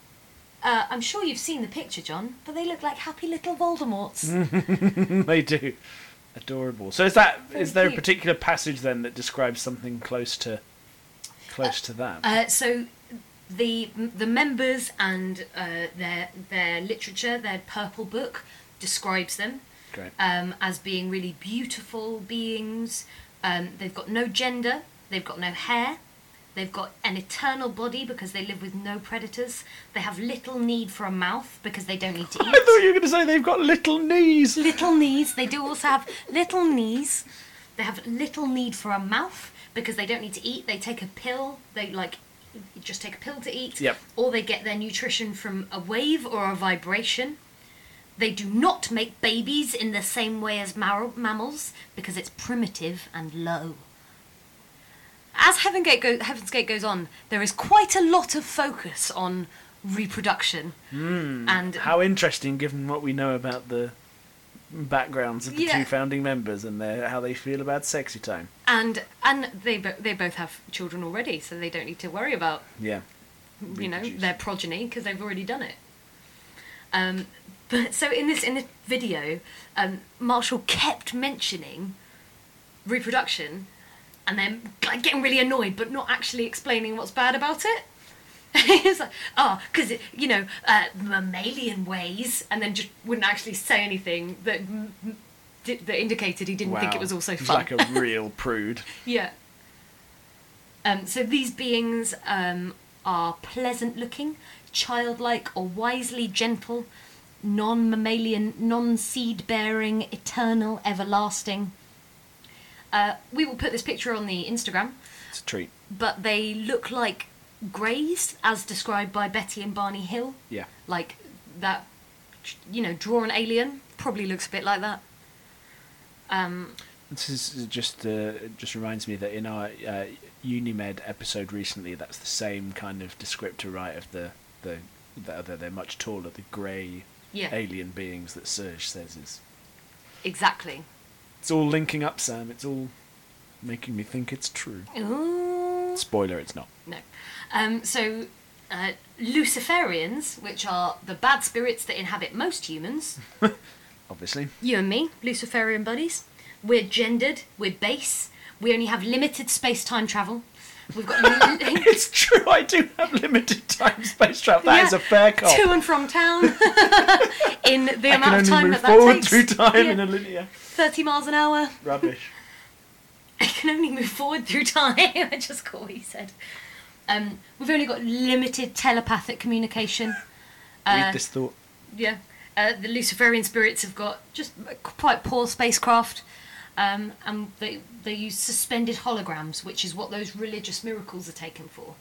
[SPEAKER 7] Uh, I'm sure you've seen the picture, John, but they look like happy little Voldemorts. [LAUGHS]
[SPEAKER 6] they do. Adorable. So is that is
[SPEAKER 7] Very
[SPEAKER 6] there a
[SPEAKER 7] cute.
[SPEAKER 6] particular passage then that describes something close to close to that?
[SPEAKER 7] Uh, so the the members and uh, their their literature, their purple book describes them um, as being really beautiful beings. Um, they've got no gender. They've got no hair. They've got an eternal body because they live with no predators. They have little need for a mouth because they don't need to [LAUGHS]
[SPEAKER 6] I thought you were going to say they've got little knees.
[SPEAKER 7] little knees. They do also have little knees. They have little need for a mouth because they don't need to eat. They take a pill. They like just take a pill to eat.
[SPEAKER 6] Yep.
[SPEAKER 7] Or they get their nutrition from a wave or a vibration. They do not make babies in the same way as mar- mammals because it's primitive and low. As Heaven Gate go- Heaven's Gate goes on, there is quite a lot of focus on reproduction hmm. and
[SPEAKER 6] How interesting, given what we know about the backgrounds of the
[SPEAKER 7] Yeah.
[SPEAKER 6] two founding members and their, how they feel about sexy time.
[SPEAKER 7] and and they bo- they both have children already, so they don't need to worry about
[SPEAKER 6] Yeah.
[SPEAKER 7] you know their progeny because they've already done it. Um, but so in this in this video, um, Marshall kept mentioning reproduction, and then like, getting really annoyed, but not actually explaining what's bad about it. [LAUGHS] He's like, oh, because you know uh, mammalian ways, and then just wouldn't actually say anything that that indicated he didn't think it was also
[SPEAKER 6] He's
[SPEAKER 7] fun.
[SPEAKER 6] like a [LAUGHS] real prude.
[SPEAKER 7] Yeah. Um, so these beings um, are pleasant looking, childlike, or wisely gentle, non mammalian, non seed bearing, eternal, everlasting. Uh, we will put this picture on the Instagram,
[SPEAKER 6] It's a treat.
[SPEAKER 7] but they look like greys as described by Betty and Barney Hill.
[SPEAKER 6] Yeah.
[SPEAKER 7] Like that, you know, draw an alien, probably looks a bit like that. Um,
[SPEAKER 6] This is just uh, just reminds me that in our uh, Unimed episode recently, that's the same kind of descriptor, right? Of the the the other, they're much taller, the grey
[SPEAKER 7] yeah,
[SPEAKER 6] alien beings that Serge says is.
[SPEAKER 7] exactly.
[SPEAKER 6] It's all linking up, Sam. It's all making me think it's true.
[SPEAKER 7] Ooh.
[SPEAKER 6] Spoiler: It's not.
[SPEAKER 7] Um, so, uh, Luciferians, which are the bad spirits that inhabit most humans, [LAUGHS]
[SPEAKER 6] Obviously.
[SPEAKER 7] you and me, Luciferian buddies, we're gendered, we're base, we only have limited space time travel. We've got [LAUGHS]
[SPEAKER 6] It's true. I do have limited time space travel. That is
[SPEAKER 7] Yeah,
[SPEAKER 6] a fair cop.
[SPEAKER 7] to and from town [LAUGHS] in the
[SPEAKER 6] I
[SPEAKER 7] amount of time that that
[SPEAKER 6] forward
[SPEAKER 7] takes.
[SPEAKER 6] through time
[SPEAKER 7] Yeah,
[SPEAKER 6] in a linear.
[SPEAKER 7] 30 miles an hour.
[SPEAKER 6] Rubbish.
[SPEAKER 7] I can only move forward through time. I just caught what he said. Um, we've only got limited telepathic communication. Uh,
[SPEAKER 6] Read this thought.
[SPEAKER 7] Yeah. Uh, the Luciferian spirits have got just quite poor spacecraft, um, and they they use suspended holograms, which is what those religious miracles are taken for.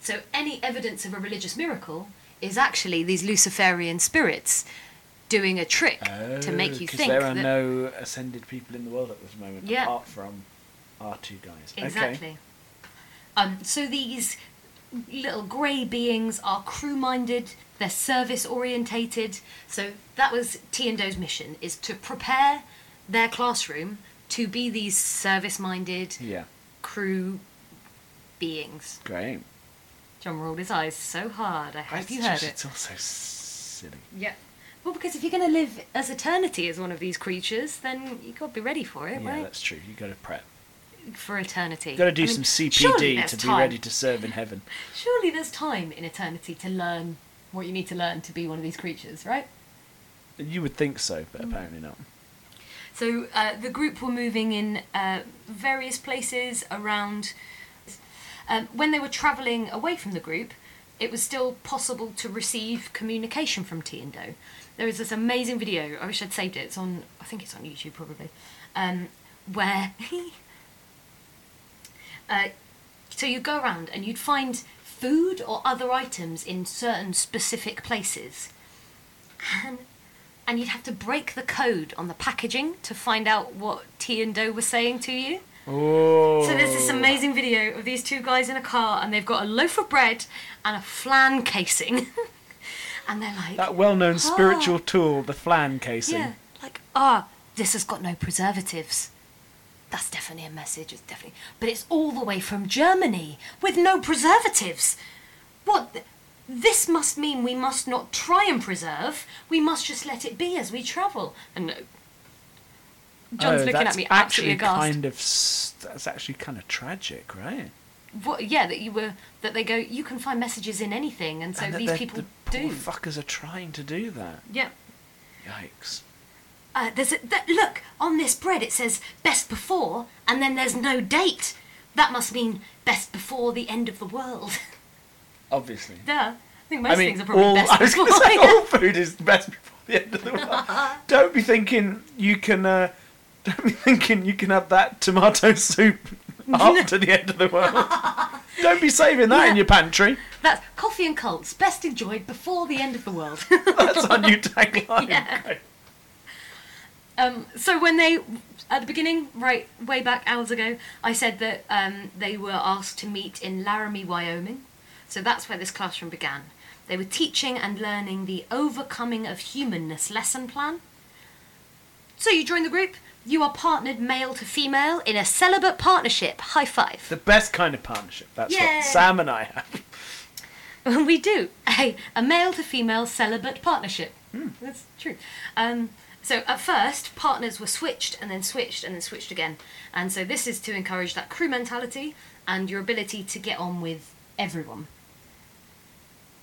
[SPEAKER 7] So any evidence of a religious miracle is actually these Luciferian spirits doing a trick to make you think
[SPEAKER 6] Oh, there are
[SPEAKER 7] that
[SPEAKER 6] no ascended people in the world at this moment,
[SPEAKER 7] Yeah.
[SPEAKER 6] apart from our two guys.
[SPEAKER 7] Exactly.
[SPEAKER 6] Okay.
[SPEAKER 7] Um, so these little grey beings are crew-minded. They're service-orientated. So that was Ti and Do's mission: is to prepare their classroom to be these service-minded
[SPEAKER 6] Yeah,
[SPEAKER 7] crew beings.
[SPEAKER 6] great.
[SPEAKER 7] John rolled his eyes so hard. I hope
[SPEAKER 6] It's
[SPEAKER 7] you heard
[SPEAKER 6] just-
[SPEAKER 7] it.
[SPEAKER 6] It's also silly.
[SPEAKER 7] Yeah. Well, because if you're going to live as eternity as one of these creatures, then you got to be ready for it,
[SPEAKER 6] Yeah,
[SPEAKER 7] right?
[SPEAKER 6] that's true. You got to prep.
[SPEAKER 7] For eternity.
[SPEAKER 6] You've got to do
[SPEAKER 7] I
[SPEAKER 6] some
[SPEAKER 7] surely
[SPEAKER 6] CPD to be
[SPEAKER 7] time.
[SPEAKER 6] ready to serve in heaven.
[SPEAKER 7] Surely there's time in eternity to learn what you need to learn to be one of these creatures, right?
[SPEAKER 6] You would think so,
[SPEAKER 7] Mm.
[SPEAKER 6] but apparently not.
[SPEAKER 7] So uh, the group were moving in uh, various places around. Um, when they were travelling away from the group, it was still possible to receive communication from Ti and Do. There was this amazing video. I wish I'd saved it. It's on. I think it's on YouTube probably. Um, where. [LAUGHS] uh, so you'd go around and you'd find food or other items in certain specific places. And and you'd have to break the code on the packaging to find out what Ti and Do were saying to you.
[SPEAKER 6] Oh.
[SPEAKER 7] So there's this amazing video of these two guys in a car, and they've got a loaf of bread and a flan casing, [LAUGHS] and they're like,
[SPEAKER 6] That well-known spiritual tool, the flan casing.
[SPEAKER 7] yeah, like ah, this has got no preservatives. That's definitely a message. It's definitely, but it's all the way from Germany with no preservatives. What? This must mean we must not try and preserve. We must just let it be as we travel. And uh, John's
[SPEAKER 6] Oh,
[SPEAKER 7] looking at me
[SPEAKER 6] actually
[SPEAKER 7] absolutely aghast.
[SPEAKER 6] kind of. That's actually kind of tragic, right?
[SPEAKER 7] What, yeah, that you were that they go. You can find messages in anything, and so
[SPEAKER 6] And
[SPEAKER 7] these people
[SPEAKER 6] the
[SPEAKER 7] do.
[SPEAKER 6] Fuckers are trying to do that.
[SPEAKER 7] yeah.
[SPEAKER 6] Yikes.
[SPEAKER 7] Uh, there's a th- look on this bread. It says best before, and then there's no date. That must mean best before the end of the world. [LAUGHS]
[SPEAKER 6] Obviously.
[SPEAKER 7] Duh. I think most
[SPEAKER 6] I mean,
[SPEAKER 7] things are probably
[SPEAKER 6] all,
[SPEAKER 7] best [LAUGHS]
[SPEAKER 6] I was going to say all food is best before the end of the world. [LAUGHS] don't be thinking you can. Uh, don't be thinking you can have that tomato soup after the end of the world. don't be saving that in your pantry.
[SPEAKER 7] That's coffee and cults best enjoyed before the end of the world.
[SPEAKER 6] That's our new tagline.
[SPEAKER 7] Yeah. Um, so when they, at the beginning, right way back hours ago, I said that um, they were asked to meet in Laramie, Wyoming. So that's where this classroom began. They were teaching and learning the Overcoming of Humanness lesson plan. So you join the group. You are partnered male to female in a celibate partnership. High five.
[SPEAKER 6] The best kind of partnership. That's
[SPEAKER 7] Yeah.
[SPEAKER 6] what Sam and I have. [LAUGHS] [LAUGHS]
[SPEAKER 7] we do a, a male to female celibate partnership. That's true. Um, so at first, partners were switched and then switched and then switched again. And so this is to encourage that crew mentality and your ability to get on with everyone.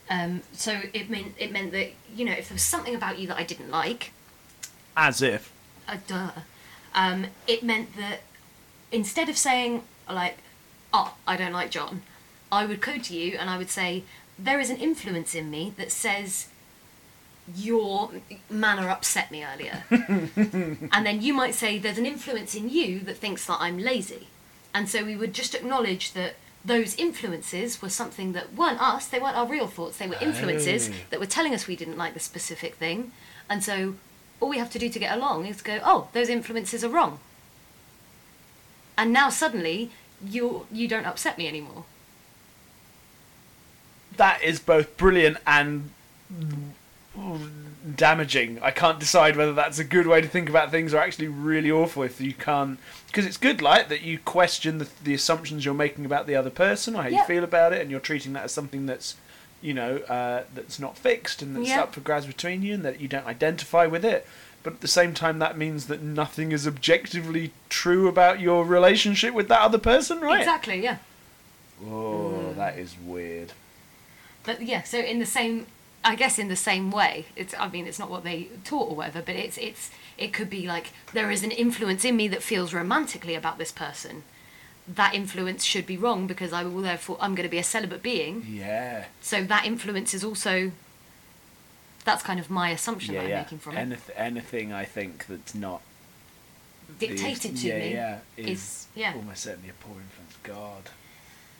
[SPEAKER 7] Um, so it meant it meant that you know if there was something about you that I didn't like,
[SPEAKER 6] As if.
[SPEAKER 7] uh, duh, um, it meant that instead of saying like, "Oh, I don't like John," I would code to you and I would say, "There is an influence in me that says your manner upset me earlier," [LAUGHS] and then you might say, "There's an influence in you that thinks that I'm lazy," and so we would just acknowledge that. Those influences were something that weren't us, they weren't our real thoughts, they were influences
[SPEAKER 6] Oh.
[SPEAKER 7] that were telling us we didn't like the specific thing. And so all we have to do to get along is go, oh, those influences are wrong. And now suddenly you you don't upset me anymore.
[SPEAKER 6] That is both brilliant and damaging. I can't decide whether that's a good way to think about things or actually really awful if you can't. Because it's good, like, that you question the, the assumptions you're making about the other person or how
[SPEAKER 7] Yeah.
[SPEAKER 6] you feel about it and you're treating that as something that's, you know, uh, that's not fixed and that's
[SPEAKER 7] Yeah.
[SPEAKER 6] up for grabs between you and that you don't identify with it. But at the same time, that means that nothing is objectively true about your relationship with that other person, right?
[SPEAKER 7] Exactly, yeah.
[SPEAKER 6] Oh, that is weird.
[SPEAKER 7] But yeah, so in the same I guess in the same way. It's I mean it's not what they taught or whatever, but it's it's it could be like there is an influence in me that feels romantically about this person. That influence should be wrong because I will therefore I'm going to be a celibate being.
[SPEAKER 6] Yeah.
[SPEAKER 7] So that influence is also that's kind of my assumption
[SPEAKER 6] yeah,
[SPEAKER 7] that I'm
[SPEAKER 6] yeah.
[SPEAKER 7] making from it.
[SPEAKER 6] Anyth- anything I think that's not
[SPEAKER 7] Dictated to
[SPEAKER 6] yeah,
[SPEAKER 7] me
[SPEAKER 6] yeah, is,
[SPEAKER 7] is- yeah.
[SPEAKER 6] almost certainly a poor influence. God.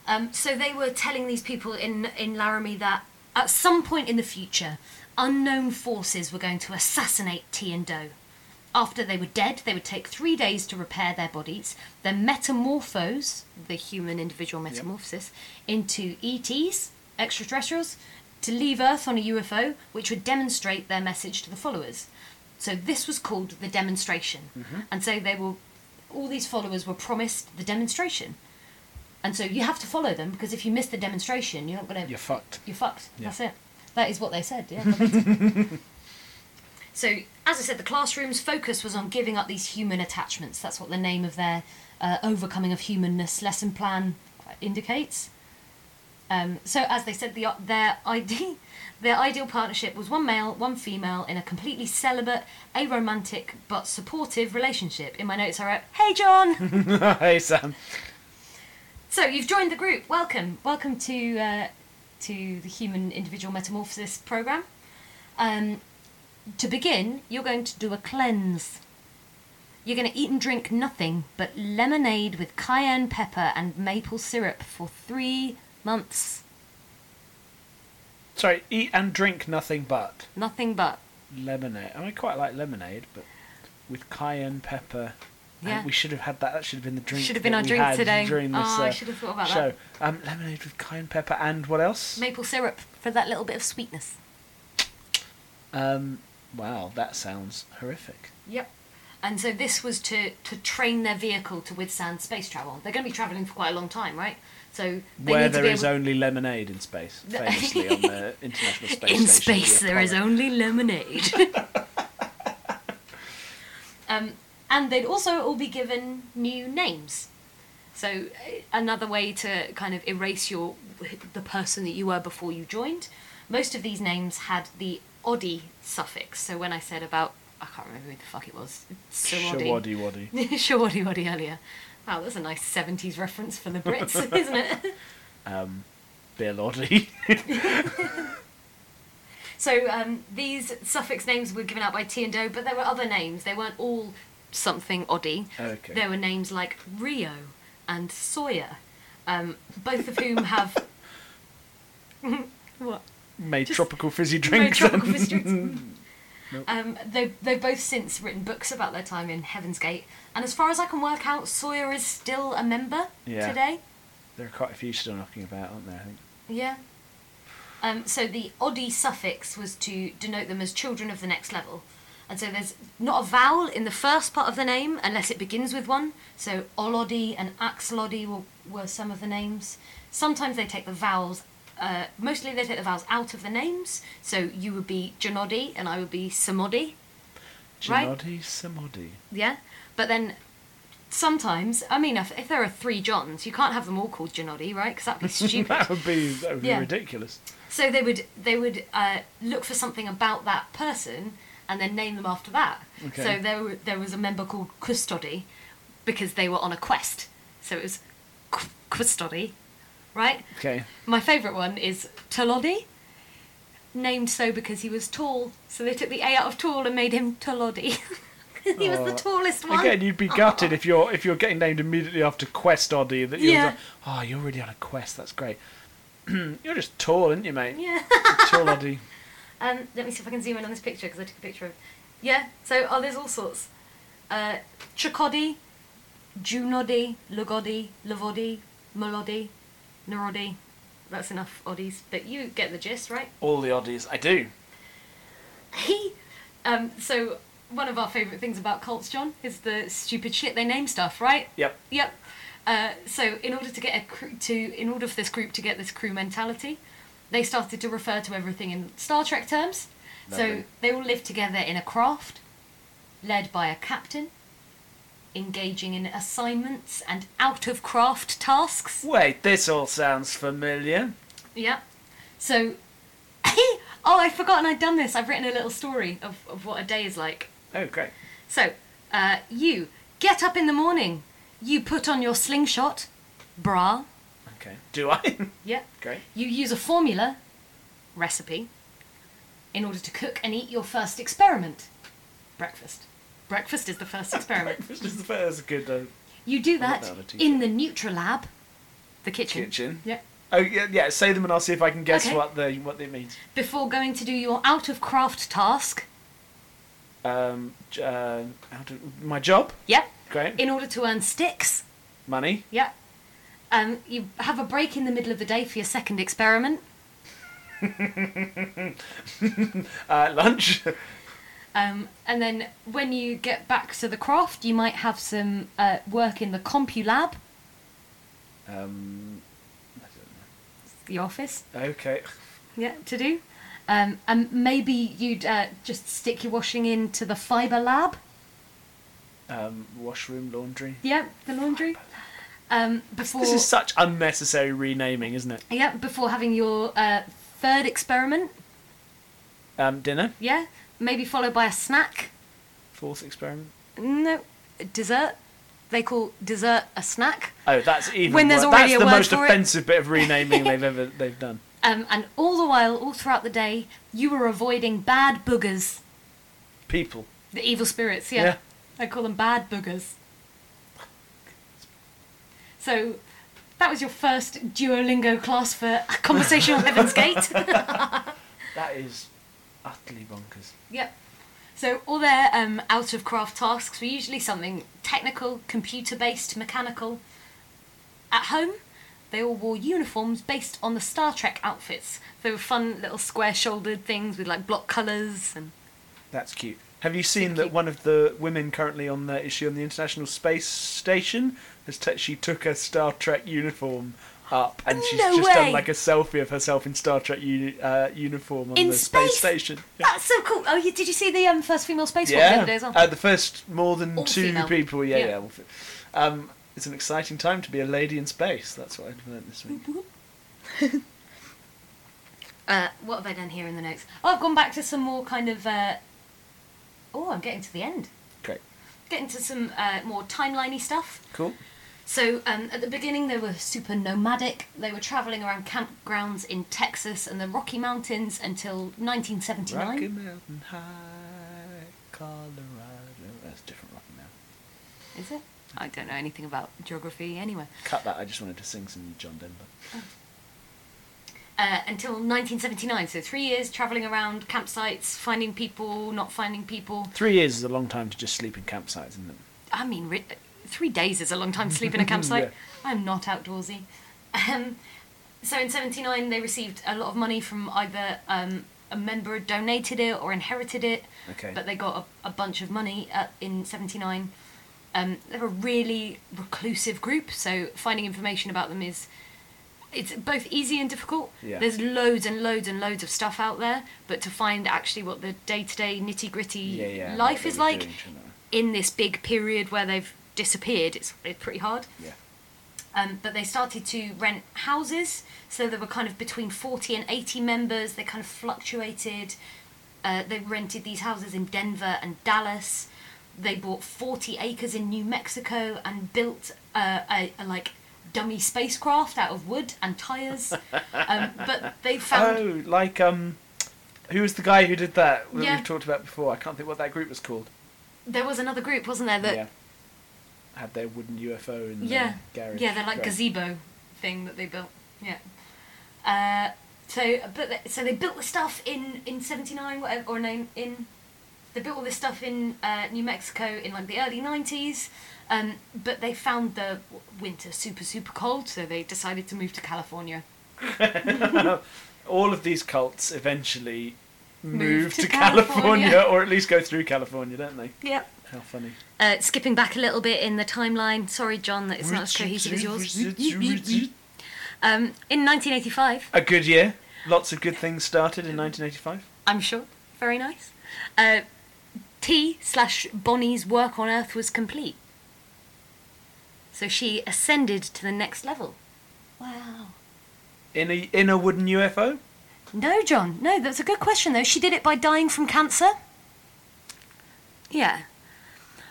[SPEAKER 7] Um, so they were telling these people in in Laramie that at some point in the future, unknown forces were going to assassinate Ti and Do. After they were dead, they would take three days to repair their bodies, then metamorphose the human individual metamorphosis into ETs, extraterrestrials, to leave Earth on a UFO, which would demonstrate their message to the followers. So this was called the demonstration, mm-hmm. and so they were all these followers were promised the demonstration, and so you have to follow them because if you miss the demonstration, you're not going to
[SPEAKER 6] You're fucked.
[SPEAKER 7] you're fucked.
[SPEAKER 6] Yeah.
[SPEAKER 7] That's it. That is what they said. Yeah. [LAUGHS] so, as I said, the classroom's focus was on giving up these human attachments. That's what the name of their uh, overcoming of humanness lesson plan indicates. Um, so, as they said, the, their ide- [LAUGHS] their ideal partnership was one male, one female in a completely celibate, aromantic but supportive relationship. In my notes, I wrote, "Hey, John." [LAUGHS]
[SPEAKER 6] hey Sam.
[SPEAKER 7] So you've joined the group. Welcome, welcome to uh, to the Human Individual Metamorphosis program. Um, to begin, you're going to do a cleanse. You're going to eat and drink nothing but lemonade with cayenne pepper and maple syrup for three months.
[SPEAKER 6] Sorry, eat and drink nothing but
[SPEAKER 7] Nothing but.
[SPEAKER 6] lemonade. I mean, quite like lemonade, but with cayenne pepper. And
[SPEAKER 7] Yeah.
[SPEAKER 6] we should have had that. That should have been the drink.
[SPEAKER 7] Should have been
[SPEAKER 6] that
[SPEAKER 7] our drink today.
[SPEAKER 6] during this
[SPEAKER 7] oh, I
[SPEAKER 6] uh,
[SPEAKER 7] should have thought about
[SPEAKER 6] show. Um, lemonade with cayenne pepper and what else?
[SPEAKER 7] Maple syrup for that little bit of sweetness.
[SPEAKER 6] Um, wow, that sounds horrific.
[SPEAKER 7] Yep. And so this was to, to train their vehicle to withstand space travel. They're going to be travelling for quite a long time, right? So they
[SPEAKER 6] Where
[SPEAKER 7] need to be
[SPEAKER 6] is
[SPEAKER 7] able...
[SPEAKER 6] only lemonade in space, famously on the [LAUGHS] International Space
[SPEAKER 7] in
[SPEAKER 6] Station.
[SPEAKER 7] In space
[SPEAKER 6] the
[SPEAKER 7] there is only lemonade [LAUGHS] um, and they'd also all be given new names so uh, another way to kind of erase your the person that you were before you joined most of these names had the oddie suffix so when i said about i can't remember who the fuck it was. Showaddywaddy.
[SPEAKER 6] Shawaddy waddy
[SPEAKER 7] earlier wow that's a nice 70s reference for the brits [LAUGHS] isn't it
[SPEAKER 6] Um, Bill Oddie. [LAUGHS]
[SPEAKER 7] So um, these suffix names were given out by Ti and Do, but there were other names. They weren't all something oddy.
[SPEAKER 6] Okay.
[SPEAKER 7] There were names like Rio and Sawyer, um, both of whom have [LAUGHS] what?
[SPEAKER 6] Made
[SPEAKER 7] Just-
[SPEAKER 6] tropical fizzy
[SPEAKER 7] Made
[SPEAKER 6] drinks.
[SPEAKER 7] tropical fizzy drinks. [LAUGHS] [LAUGHS] Um, they they've both since written books about their time in Heaven's Gate, and as far as I can work out, Sawyer is still a member
[SPEAKER 6] Yeah.
[SPEAKER 7] today.
[SPEAKER 6] there are quite a few still knocking about, aren't there? I think.
[SPEAKER 7] Yeah. Um, so the oddie suffix was to denote them as children of the next level. And so there's not a vowel in the first part of the name unless it begins with one. So Olodi and Axlodi were, were some of the names. Sometimes they take the vowels, uh, mostly they take the vowels out of the names. So you would be Janoddy and I would be Samoddy. Right.
[SPEAKER 6] Janodi Samodi.
[SPEAKER 7] Yeah. But then sometimes, I mean, if, if there are three Johns, you can't have them all called Janoddy, right? Because that'd be [LAUGHS] stupid.
[SPEAKER 6] that would be that would be
[SPEAKER 7] Yeah.
[SPEAKER 6] ridiculous.
[SPEAKER 7] So they would they would uh, look for something about that person and then name them after that.
[SPEAKER 6] Okay.
[SPEAKER 7] So there were, there was a member called Custody because they were on a quest. So it was Custody, right?
[SPEAKER 6] Okay.
[SPEAKER 7] My favourite one is Tolodi, named so because he was tall. So they took the A out of tall and made him Tolodi. [LAUGHS] he was the tallest one.
[SPEAKER 6] Again, you'd be gutted if you're if you're getting named immediately after Quest Oddie. That you're
[SPEAKER 7] Yeah.
[SPEAKER 6] like, oh, you're already on a quest. That's great. [CLEARS THROAT] you're just tall, aren't you, mate?
[SPEAKER 7] Yeah.
[SPEAKER 6] tall Oddie. [LAUGHS]
[SPEAKER 7] Um, let me see if I can zoom in on this picture because I took a picture of. Yeah. So oh, there's all sorts. Uh, Chakodi, Junodi, Lugodi, Lavodi, Melodi, Narodi. That's enough oddies, but you get the gist, right?
[SPEAKER 6] All the Oddies. I do.
[SPEAKER 7] He. Um, so one of our favourite things about cults, John, is the stupid shit they name stuff, right?
[SPEAKER 6] Yep.
[SPEAKER 7] Yep. Uh, so in order to get a crew to in order for this group to get this crew mentality, they started to refer to everything in Star Trek terms. So they all lived together in a craft, led by a captain, engaging in assignments and out of craft tasks.
[SPEAKER 6] Wait, this all sounds familiar.
[SPEAKER 7] Yeah. So, [COUGHS] oh, I've forgotten I'd done this. I've written a little story of, of what a day is like.
[SPEAKER 6] Oh, great.
[SPEAKER 7] So, uh, you get up in the morning. You put on your slingshot, bra.
[SPEAKER 6] Okay. Do I? [LAUGHS]
[SPEAKER 7] yeah.
[SPEAKER 6] great.
[SPEAKER 7] You use a formula, recipe, in order to cook and eat your first experiment, breakfast. Breakfast is the first [LAUGHS] experiment.
[SPEAKER 6] This is the first good uh,
[SPEAKER 7] You do that
[SPEAKER 6] that
[SPEAKER 7] in the Nutrilab, the kitchen.
[SPEAKER 6] kitchen.
[SPEAKER 7] Yeah.
[SPEAKER 6] Oh yeah, yeah. Say them and I'll see if I can guess
[SPEAKER 7] Okay.
[SPEAKER 6] what the what it means.
[SPEAKER 7] Before going to do your out of craft task.
[SPEAKER 6] Um, uh, how to, my job.
[SPEAKER 7] Yeah.
[SPEAKER 6] Great.
[SPEAKER 7] In order to earn sticks.
[SPEAKER 6] Money.
[SPEAKER 7] Yep. Um, you have a break in the middle of the day for your second experiment. [LAUGHS]
[SPEAKER 6] Uh, lunch.
[SPEAKER 7] Um, and then when you get back to the craft, you might have some uh, work in the CompuLab,
[SPEAKER 6] Um,
[SPEAKER 7] the office.
[SPEAKER 6] Okay.
[SPEAKER 7] yeah, to do. Um, and maybe you'd uh, just stick your washing into the Fibre Lab,
[SPEAKER 6] Um, washroom, laundry.
[SPEAKER 7] yeah, the laundry. Um, before
[SPEAKER 6] This is such unnecessary renaming, isn't it?
[SPEAKER 7] yeah, before having your uh, third experiment,
[SPEAKER 6] Um, dinner.
[SPEAKER 7] yeah, maybe followed by a snack.
[SPEAKER 6] Fourth experiment.
[SPEAKER 7] No, dessert. They call dessert a snack.
[SPEAKER 6] Oh, that's even.
[SPEAKER 7] When there's
[SPEAKER 6] worse.
[SPEAKER 7] already
[SPEAKER 6] that's
[SPEAKER 7] a
[SPEAKER 6] the most
[SPEAKER 7] for it.
[SPEAKER 6] offensive bit of renaming [LAUGHS] they've ever they've done.
[SPEAKER 7] Um, and all the while, all throughout the day, you were avoiding bad boogers.
[SPEAKER 6] People.
[SPEAKER 7] The evil spirits, yeah.
[SPEAKER 6] Yeah.
[SPEAKER 7] I call them bad boogers. So, that was your first Duolingo class for Conversational [LAUGHS] Heaven's Gate. [LAUGHS] [LAUGHS]
[SPEAKER 6] That is utterly bonkers.
[SPEAKER 7] yep. So, all their um, out of craft tasks were usually something technical, computer based, mechanical. At home, they all wore uniforms based on the Star Trek outfits. They were fun little square shouldered things with like block colours and.
[SPEAKER 6] That's cute. Have you seen that one of the women currently on the issue on the International Space Station has t- she took a Star Trek uniform up and she's
[SPEAKER 7] No
[SPEAKER 6] just
[SPEAKER 7] way.
[SPEAKER 6] done like a selfie of herself in Star Trek uni- uh, uniform on
[SPEAKER 7] In
[SPEAKER 6] the space,
[SPEAKER 7] space?
[SPEAKER 6] station. Yeah.
[SPEAKER 7] That's so cool! Oh, you, did you see the um, first female spacewalk the
[SPEAKER 6] Yeah,
[SPEAKER 7] other day as well?
[SPEAKER 6] uh, the first more than
[SPEAKER 7] All
[SPEAKER 6] two
[SPEAKER 7] female.
[SPEAKER 6] people. Yeah,
[SPEAKER 7] Yeah.
[SPEAKER 6] yeah. all fe- Um, it's an exciting time to be a lady in space. That's what I've learned this week. [LAUGHS]
[SPEAKER 7] Uh, what have I done here in the notes? Oh, I've gone back to some more kind of. Uh... Oh, I'm getting to the end.
[SPEAKER 6] Great,
[SPEAKER 7] Getting to some uh, more timeliney stuff.
[SPEAKER 6] cool.
[SPEAKER 7] So um, at the beginning, they were super nomadic. They were travelling around campgrounds in Texas and the Rocky Mountains until 1979.
[SPEAKER 6] Rocky Mountain High, Colorado. That's different Rocky Mountain.
[SPEAKER 7] Is it? I don't know anything about geography anyway.
[SPEAKER 6] Cut that. I just wanted to sing some John Denver.
[SPEAKER 7] Uh, until 1979. So three years traveling around campsites, finding people, not finding people.
[SPEAKER 6] Three years is a long time to just sleep in campsites, isn't it?
[SPEAKER 7] I mean, re- three days is a long time to sleep in a [LAUGHS] campsite.
[SPEAKER 6] Yeah.
[SPEAKER 7] I'm not outdoorsy. Um, so in 79, they received a lot of money from either um, a member donated it or inherited it.
[SPEAKER 6] Okay.
[SPEAKER 7] But they got a, a bunch of money at, in 79. Um, they're a really reclusive group, so finding information about them is it's both easy and difficult.
[SPEAKER 6] Yeah.
[SPEAKER 7] There's loads and loads and loads of stuff out there, but to find actually what the day-to-day nitty-gritty
[SPEAKER 6] Yeah, yeah.
[SPEAKER 7] life is like
[SPEAKER 6] doing,
[SPEAKER 7] in this big period where they've disappeared, it's, it's pretty hard.
[SPEAKER 6] Yeah.
[SPEAKER 7] Um, but they started to rent houses, so there were kind of between 40 and 80 members. They kind of fluctuated. Uh, they rented these houses in Denver and Dallas. They bought 40 acres in New Mexico and built uh, a, a like dummy spacecraft out of wood and tires. um, [LAUGHS] but they found
[SPEAKER 6] Oh, like um, who was the guy who did that? That
[SPEAKER 7] Yeah.
[SPEAKER 6] we've talked about before. I can't think what that group was called.
[SPEAKER 7] there was another group, wasn't there? That
[SPEAKER 6] yeah. Had their wooden UFO in
[SPEAKER 7] Yeah,
[SPEAKER 6] the garage.
[SPEAKER 7] yeah, they're like gazebo thing that they built. Yeah. Uh, so, but they, so they built the stuff in in '79, whatever, or no, in they built all this stuff in uh, New Mexico in like the early '90s. Um, but they found the winter super super cold, so they decided to move to California. [LAUGHS]
[SPEAKER 6] All of these cults eventually move,
[SPEAKER 7] Move
[SPEAKER 6] to,
[SPEAKER 7] to
[SPEAKER 6] California.
[SPEAKER 7] California.
[SPEAKER 6] or at least go through California, don't they?
[SPEAKER 7] Yep.
[SPEAKER 6] How funny.
[SPEAKER 7] Uh, skipping back a little bit in the timeline. Sorry, John, that it's not as cohesive as yours. Um, in 1985,
[SPEAKER 6] A good year. Lots of good things started in 1985.
[SPEAKER 7] I'm sure. Very nice. Uh, Ti slash Bonnie's work on Earth was complete. So she ascended to the next level. Wow.
[SPEAKER 6] In a in a wooden UFO.
[SPEAKER 7] No, John. No, that's a good question though. She did it by dying from cancer. Yeah.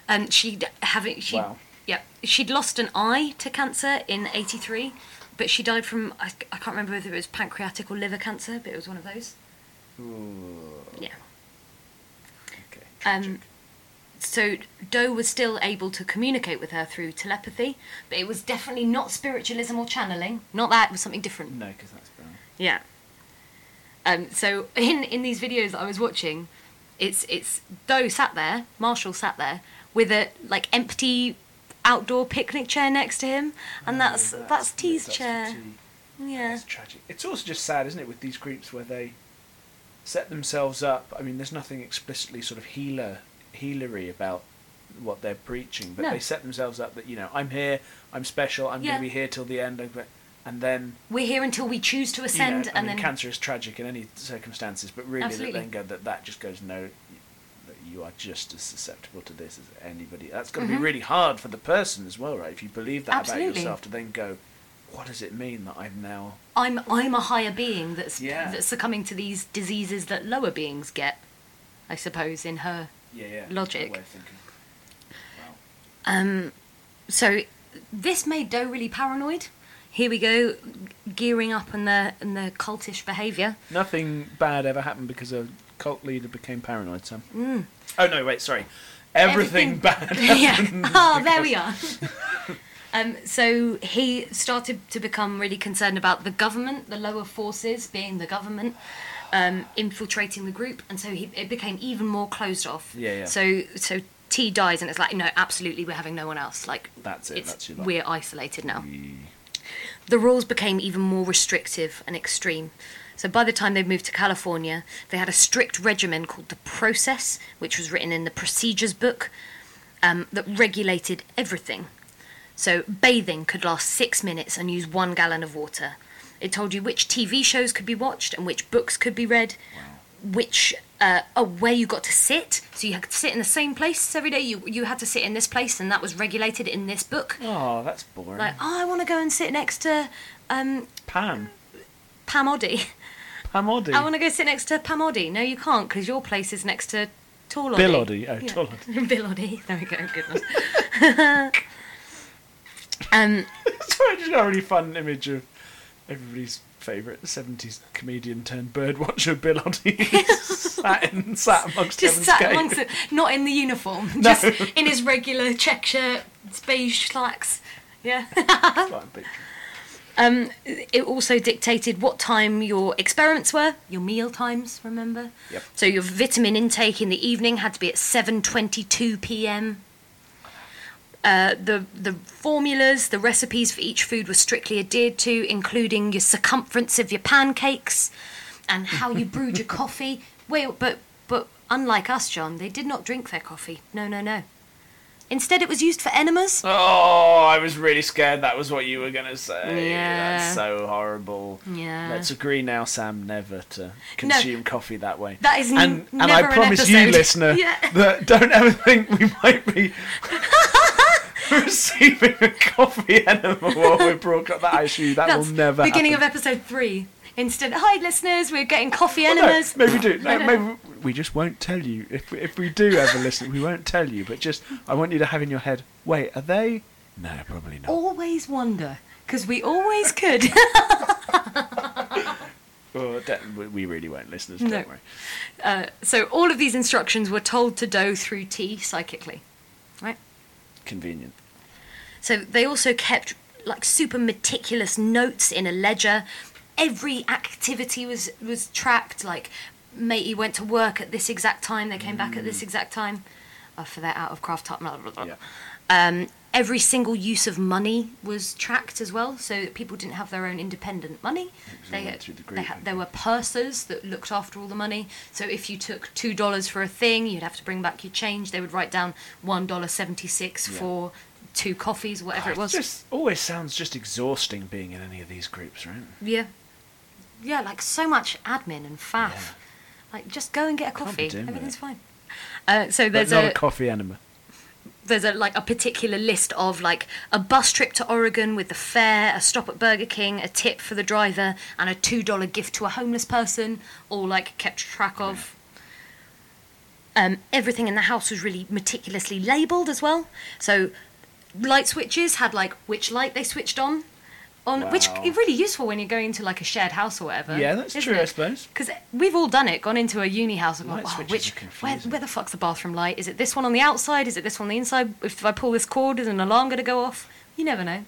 [SPEAKER 7] And she'd having she
[SPEAKER 6] Wow.
[SPEAKER 7] yeah she'd lost an eye to cancer in '83, but she died from I, I can't remember whether it was pancreatic or liver cancer, but it was one of those.
[SPEAKER 6] Ooh,
[SPEAKER 7] Yeah.
[SPEAKER 6] okay.
[SPEAKER 7] Um, so Do was still able to communicate with her through telepathy, but it was definitely not spiritualism or channeling. Not that, it was something different.
[SPEAKER 6] no, because that's brown.
[SPEAKER 7] Yeah. Um, so in in these videos that I was watching, it's it's Do sat there, Marshall sat there with a like empty outdoor picnic chair next to him, and
[SPEAKER 6] Oh,
[SPEAKER 7] that's that's, Ti's
[SPEAKER 6] that's
[SPEAKER 7] chair. Yeah.
[SPEAKER 6] That's tragic. It's also just sad, isn't it, with these groups where they set themselves up. I mean, there's nothing explicitly sort of healer healery about what they're preaching, but
[SPEAKER 7] No.
[SPEAKER 6] they set themselves up that you know I'm here, I'm special, I'm
[SPEAKER 7] Yeah.
[SPEAKER 6] going to be here till the end, of it," and then
[SPEAKER 7] We're here until we choose to
[SPEAKER 6] you know,
[SPEAKER 7] ascend, and
[SPEAKER 6] mean,
[SPEAKER 7] then
[SPEAKER 6] cancer is tragic in any circumstances, but really
[SPEAKER 7] Absolutely.
[SPEAKER 6] that then go that that just goes no. that You are just as susceptible to this as anybody. That's going to be
[SPEAKER 7] Mhm.
[SPEAKER 6] really hard for the person as well, right? If you believe that
[SPEAKER 7] Absolutely.
[SPEAKER 6] about yourself, to then go, what does it mean that I'm now?
[SPEAKER 7] I'm I'm a higher being that's
[SPEAKER 6] Yeah.
[SPEAKER 7] that's succumbing to these diseases that lower beings get. I suppose in her
[SPEAKER 6] Yeah, yeah.
[SPEAKER 7] Logic.
[SPEAKER 6] Way of. Wow.
[SPEAKER 7] Um, so this made Do really paranoid. Here we go, gearing up in the in the cultish behaviour.
[SPEAKER 6] Nothing bad ever happened because a cult leader became paranoid, Sam.
[SPEAKER 7] Mm.
[SPEAKER 6] Oh no, wait, sorry. Everything, bad. [LAUGHS]
[SPEAKER 7] yeah. [LAUGHS] Oh, there we are. [LAUGHS] um, so he started to become really concerned about the government, the lower forces being the government, um, infiltrating the group, and so he, it became even more closed off.
[SPEAKER 6] Yeah, yeah.
[SPEAKER 7] So so Ti dies, and it's like no, absolutely, we're having no one else. Like
[SPEAKER 6] That's it. that's your
[SPEAKER 7] we're isolated now. The rules became even more restrictive and extreme. So by the time they moved to California, they had a strict regimen called the Process, which was written in the procedures book, um, that regulated everything. So bathing could last six minutes and use one gallon of water. It told you which TV shows could be watched and which books could be read, which uh, oh, where you got to sit. So you had to sit in the same place every day. You you had to sit in this place, and that was regulated in this book.
[SPEAKER 6] Oh, that's boring.
[SPEAKER 7] Like, oh, I want to go and sit next to um,
[SPEAKER 6] Pam.
[SPEAKER 7] Pam Oddy.
[SPEAKER 6] Pam Oddy.
[SPEAKER 7] I want to go sit next to Pam Oddy. No, you can't because your place is next to Tall Oddy.
[SPEAKER 6] Bill Oddie. Oh,
[SPEAKER 7] Yeah.
[SPEAKER 6] Tall [LAUGHS] Oddy.
[SPEAKER 7] Bill Oddie. There we go. Good one. [LAUGHS] [LAUGHS] um,
[SPEAKER 6] Sorry, I just got a really fun image of everybody's favourite 70s comedian turned birdwatcher, Bill Oddie, [LAUGHS] sat, in, sat amongst
[SPEAKER 7] just sat
[SPEAKER 6] Gate.
[SPEAKER 7] amongst it, not in the uniform, [LAUGHS]
[SPEAKER 6] No.
[SPEAKER 7] just in his regular check shirt, beige slacks. Yeah. [LAUGHS] Um, it also dictated what time your experiments were, your meal times. Remember?
[SPEAKER 6] Yep.
[SPEAKER 7] So your vitamin intake in the evening had to be at seven twenty-two p.m. Uh, the the formulas, the recipes for each food were strictly adhered to, including your circumference of your pancakes and how you brewed your [LAUGHS] coffee. Well, but but unlike us, John, they did not drink their coffee. No, no, no. Instead, it was used for enemas.
[SPEAKER 6] Oh, I was really scared that was what you were going to say.
[SPEAKER 7] Yeah.
[SPEAKER 6] That's so horrible.
[SPEAKER 7] Yeah.
[SPEAKER 6] Let's agree now, Sam, never to consume coffee that way.
[SPEAKER 7] That is n-
[SPEAKER 6] and, and
[SPEAKER 7] never
[SPEAKER 6] I
[SPEAKER 7] an
[SPEAKER 6] promise you, listener, [LAUGHS]
[SPEAKER 7] Yeah.
[SPEAKER 6] that don't ever think we might be [LAUGHS] receiving a coffee enema while we're broadcasting. That issue. That
[SPEAKER 7] That's
[SPEAKER 6] will never
[SPEAKER 7] beginning
[SPEAKER 6] happen.
[SPEAKER 7] of episode three. Instead, hi listeners, we're getting coffee
[SPEAKER 6] Well, no,
[SPEAKER 7] enemas.
[SPEAKER 6] maybe we do.
[SPEAKER 7] I
[SPEAKER 6] No,
[SPEAKER 7] don't
[SPEAKER 6] maybe we just won't tell you. If we, if we do ever listen, we won't tell you. But just, I want you to have in your head. Wait, are they? No, probably not.
[SPEAKER 7] Always wonder, because we always [LAUGHS] could. [LAUGHS]
[SPEAKER 6] Don't- we- we really won't, listeners.
[SPEAKER 7] No.
[SPEAKER 6] Don't worry.
[SPEAKER 7] uh, so all of these instructions were told to Do through Ti psychically, right?
[SPEAKER 6] Convenient.
[SPEAKER 7] So they also kept like super meticulous notes in a ledger. Every activity was was tracked. Like, matey went to work at this exact time. They came back at this exact time. Oh, for their out of craft time. Blah, blah, blah.
[SPEAKER 6] Yeah.
[SPEAKER 7] Um, every single use of money was tracked as well, so that people didn't have their own independent money. They, they had, there were pursers that looked after all the money. So if you took two dollars for a thing, you'd have to bring back your change. They would write down one dollar seventy six
[SPEAKER 6] Yeah.
[SPEAKER 7] for two coffees, whatever it was.
[SPEAKER 6] It just always sounds just exhausting being in any of these groups, right?
[SPEAKER 7] Yeah, yeah, like so much admin and faff.
[SPEAKER 6] Yeah.
[SPEAKER 7] Like just go and get a coffee. Everything's
[SPEAKER 6] it.
[SPEAKER 7] fine. Uh, so
[SPEAKER 6] But
[SPEAKER 7] there's
[SPEAKER 6] not
[SPEAKER 7] a,
[SPEAKER 6] a coffee enema.
[SPEAKER 7] there's a like a particular list of like a bus trip to Oregon with the fare, a stop at Burger King, a tip for the driver, and a two dollar gift to a homeless person, all like kept track of. Um, everything in the house was really meticulously labelled as well. So light switches had like which light they switched on. On which is really useful when you're going into like a shared house or whatever.
[SPEAKER 6] Yeah, that's
[SPEAKER 7] isn't
[SPEAKER 6] true, I suppose.
[SPEAKER 7] Because we've all done it, gone into a uni house and gone,
[SPEAKER 6] Light
[SPEAKER 7] oh,
[SPEAKER 6] switches
[SPEAKER 7] which, where, where the fuck's the bathroom light? Is it this one on the outside? Is it this one on the inside? If I pull this cord, is an alarm going to go off? You never know.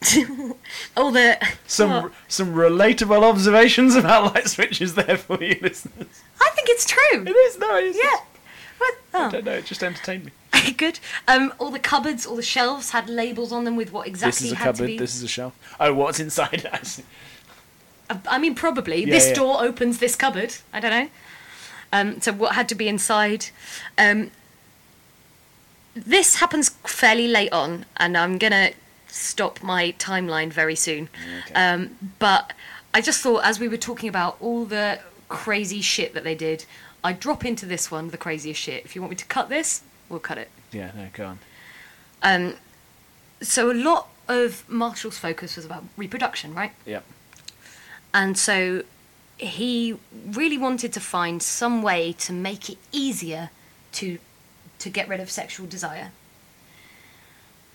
[SPEAKER 7] [LAUGHS] all the
[SPEAKER 6] Some
[SPEAKER 7] well,
[SPEAKER 6] some relatable observations about light switches there for you listeners.
[SPEAKER 7] I think it's true.
[SPEAKER 6] It is no, it is.
[SPEAKER 7] Yeah. What?
[SPEAKER 6] I
[SPEAKER 7] Oh.
[SPEAKER 6] don't know. It just entertained me. [LAUGHS]
[SPEAKER 7] Good. Um, all the cupboards, all the shelves had labels on them with what exactly
[SPEAKER 6] this is a
[SPEAKER 7] had to
[SPEAKER 6] cupboard.
[SPEAKER 7] be.
[SPEAKER 6] This is a shelf. Oh, what's inside? [LAUGHS]
[SPEAKER 7] Uh, I mean, probably.
[SPEAKER 6] Yeah,
[SPEAKER 7] this
[SPEAKER 6] yeah.
[SPEAKER 7] door opens this cupboard. I don't know. Um, so what had to be inside? Um, this happens fairly late on, and I'm gonna stop my timeline very soon. Okay. Um, but I just thought, as we were talking about all the crazy shit that they did, I'd drop into this one, the craziest shit. If you want me to cut this, we'll cut it.
[SPEAKER 6] Yeah, no, go on.
[SPEAKER 7] Um, so a lot of Marshall's focus was about reproduction, right?
[SPEAKER 6] Yep.
[SPEAKER 7] And so he really wanted to find some way to make it easier to to get rid of sexual desire.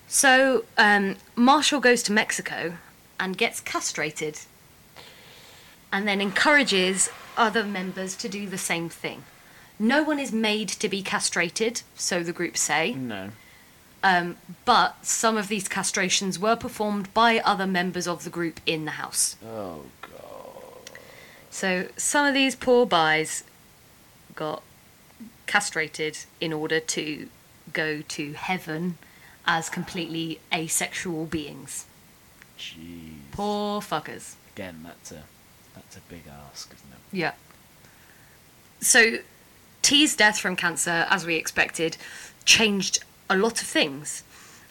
[SPEAKER 7] So um, Marshall goes to Mexico and gets castrated, and then encourages other members to do the same thing. No one is made to be castrated, so the group say.
[SPEAKER 6] No.
[SPEAKER 7] Um, but some of these castrations were performed by other members of the group in the house.
[SPEAKER 6] Oh god.
[SPEAKER 7] So some of these poor buys got castrated in order to go to heaven as completely asexual beings.
[SPEAKER 6] Jeez.
[SPEAKER 7] Poor fuckers.
[SPEAKER 6] Again, that's a that's a big ask, isn't it?
[SPEAKER 7] Yeah. So Ti's death from cancer, as we expected, changed a lot of things.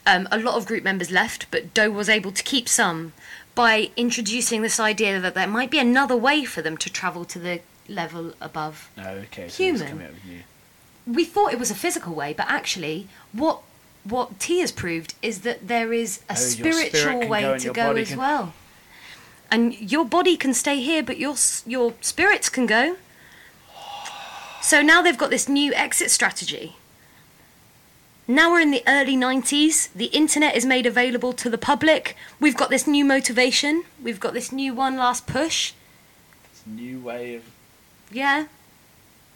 [SPEAKER 7] Um, a lot of group members left, but Do was able to keep some by introducing this idea that there might be another way for them to travel to the level above.
[SPEAKER 6] Okay. So
[SPEAKER 7] Human.
[SPEAKER 6] It's coming up with new.
[SPEAKER 7] We thought it was a physical way, but actually, what what Ti has proved is that there is a
[SPEAKER 6] Oh, your spirit
[SPEAKER 7] spiritual way
[SPEAKER 6] go
[SPEAKER 7] to go as
[SPEAKER 6] can-
[SPEAKER 7] well. And your body can stay here, but your your spirits can go. So now they've got this new exit strategy. Now we're in the early 90s. The internet is made available to the public. We've got this new motivation. We've got this new one last push.
[SPEAKER 6] A new way of
[SPEAKER 7] Yeah.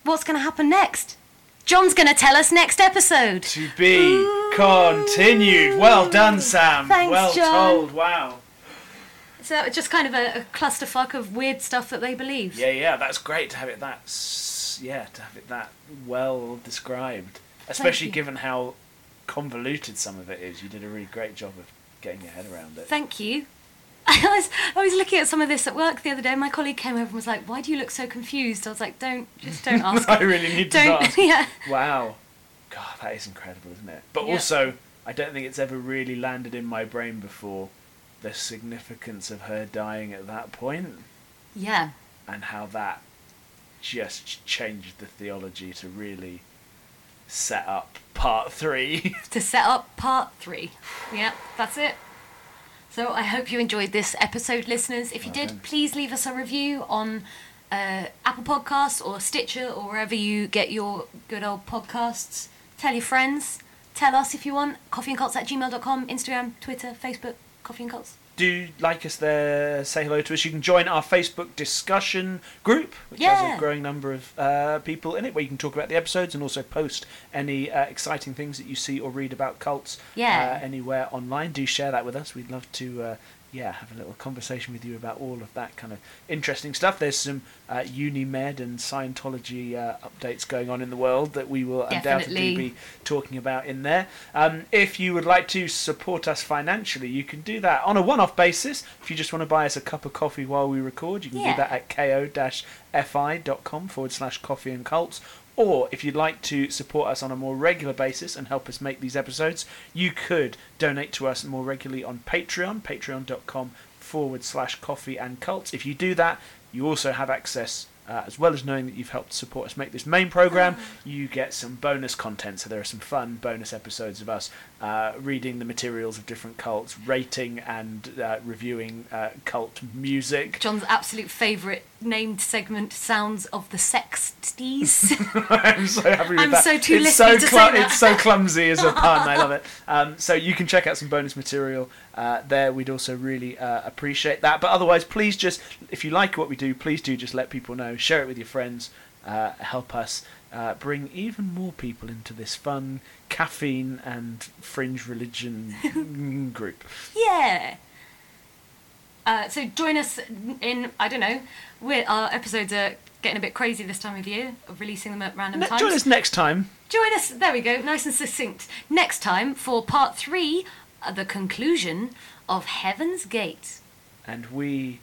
[SPEAKER 7] What's going to happen next? John's going to tell us next episode.
[SPEAKER 6] to be continued. Well done, Sam.
[SPEAKER 7] Thanks,
[SPEAKER 6] well
[SPEAKER 7] John.
[SPEAKER 6] told. Wow.
[SPEAKER 7] So it's just kind of a, a clusterfuck of weird stuff that they believe.
[SPEAKER 6] Yeah, yeah, that's great to have it that yeah, to have it that well described. Especially given how convoluted some of it is. You did a really great job of getting your head around it.
[SPEAKER 7] Thank you. [LAUGHS] I was I was looking at some of this at work the other day. My colleague came over and was like, "Why do you look so confused?" I was like, "Don't just don't [LAUGHS] ask."
[SPEAKER 6] I really need to
[SPEAKER 7] don't
[SPEAKER 6] ask. [LAUGHS]
[SPEAKER 7] yeah.
[SPEAKER 6] Wow. God, that is incredible, isn't it? But
[SPEAKER 7] Yeah.
[SPEAKER 6] also, I don't think it's ever really landed in my brain before the significance of her dying at that point
[SPEAKER 7] Yeah.
[SPEAKER 6] and how that just ch- changed the theology to really set up part three. [LAUGHS]
[SPEAKER 7] To set up part three. Yeah, that's it. So I hope you enjoyed this episode, listeners. If you did, please leave us a review on uh, Apple Podcasts or Stitcher or wherever you get your good old podcasts. Tell your friends. Tell us if you want. Coffeeandcults at gmail.com, Instagram, Twitter, Facebook, Coffee and Cults.
[SPEAKER 6] Do like us there, say hello to us. You can join our Facebook discussion group, which has a growing number of uh, people in it, where you can talk about the episodes and also post any uh, exciting things that you see or read about cults
[SPEAKER 7] Yeah.
[SPEAKER 6] uh, anywhere online. Do share that with us. We'd love to, uh, yeah, have a little conversation with you about all of that kind of interesting stuff. There's some uh, Unimed and Scientology uh, updates going on in the world that we will undoubtedly be talking about in there. Um, if you would like to support us financially, you can do that on a one off basis. If you just want to buy us a cup of coffee while we record, you can
[SPEAKER 7] Yeah.
[SPEAKER 6] do that at ko-fi.com forward slash coffee and cults. Or if you'd like to support us on a more regular basis and help us make these episodes, you could donate to us more regularly on Patreon, patreon.com forward slash coffee and cults. If you do that, you also have access, uh, as well as knowing that you've helped support us make this main program, you get some bonus content. So there are some fun bonus episodes of us uh, reading the materials of different cults, rating and uh, reviewing uh, cult music.
[SPEAKER 7] John's absolute favourite named segment, Sounds of the Sexties. [LAUGHS] [LAUGHS]
[SPEAKER 6] I'm so happy with
[SPEAKER 7] I'm
[SPEAKER 6] that.
[SPEAKER 7] so too
[SPEAKER 6] it's
[SPEAKER 7] lispy
[SPEAKER 6] so
[SPEAKER 7] to say that.
[SPEAKER 6] It's so clumsy as a pun. I love it. [LAUGHS] Um, so you can check out some bonus material uh, there. We'd also really uh, appreciate that. But otherwise, please just, if you like what we do, please do just let people know. Share it with your friends. Uh, help us uh, bring even more people into this fun caffeine and fringe religion group.
[SPEAKER 7] Yeah. Uh, so join us in I don't know. We're, our episodes are getting a bit crazy this time of year, of releasing them at random
[SPEAKER 6] Ne-
[SPEAKER 7] times.
[SPEAKER 6] join us next time.
[SPEAKER 7] Join us. There we go. Nice and succinct. Next time for part three, uh, the conclusion of Heaven's Gate.
[SPEAKER 6] and we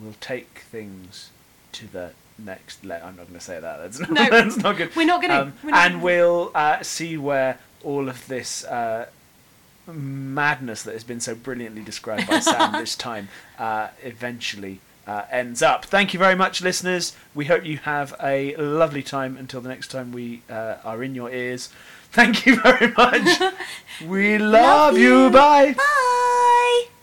[SPEAKER 6] we'll take things to the next le I'm not going to say that. That's not, [LAUGHS]
[SPEAKER 7] No.
[SPEAKER 6] that's not good.
[SPEAKER 7] We're not gonna-
[SPEAKER 6] Um,
[SPEAKER 7] we're
[SPEAKER 6] and we'll uh, see where all of this uh, madness that has been so brilliantly described by Sam [LAUGHS] this time uh, eventually uh, ends up. Thank you very much, listeners. We hope you have a lovely time until the next time we uh, are in your ears. Thank you very much. [LAUGHS] we love,
[SPEAKER 7] Love
[SPEAKER 6] you.
[SPEAKER 7] you.
[SPEAKER 6] Bye.
[SPEAKER 7] Bye.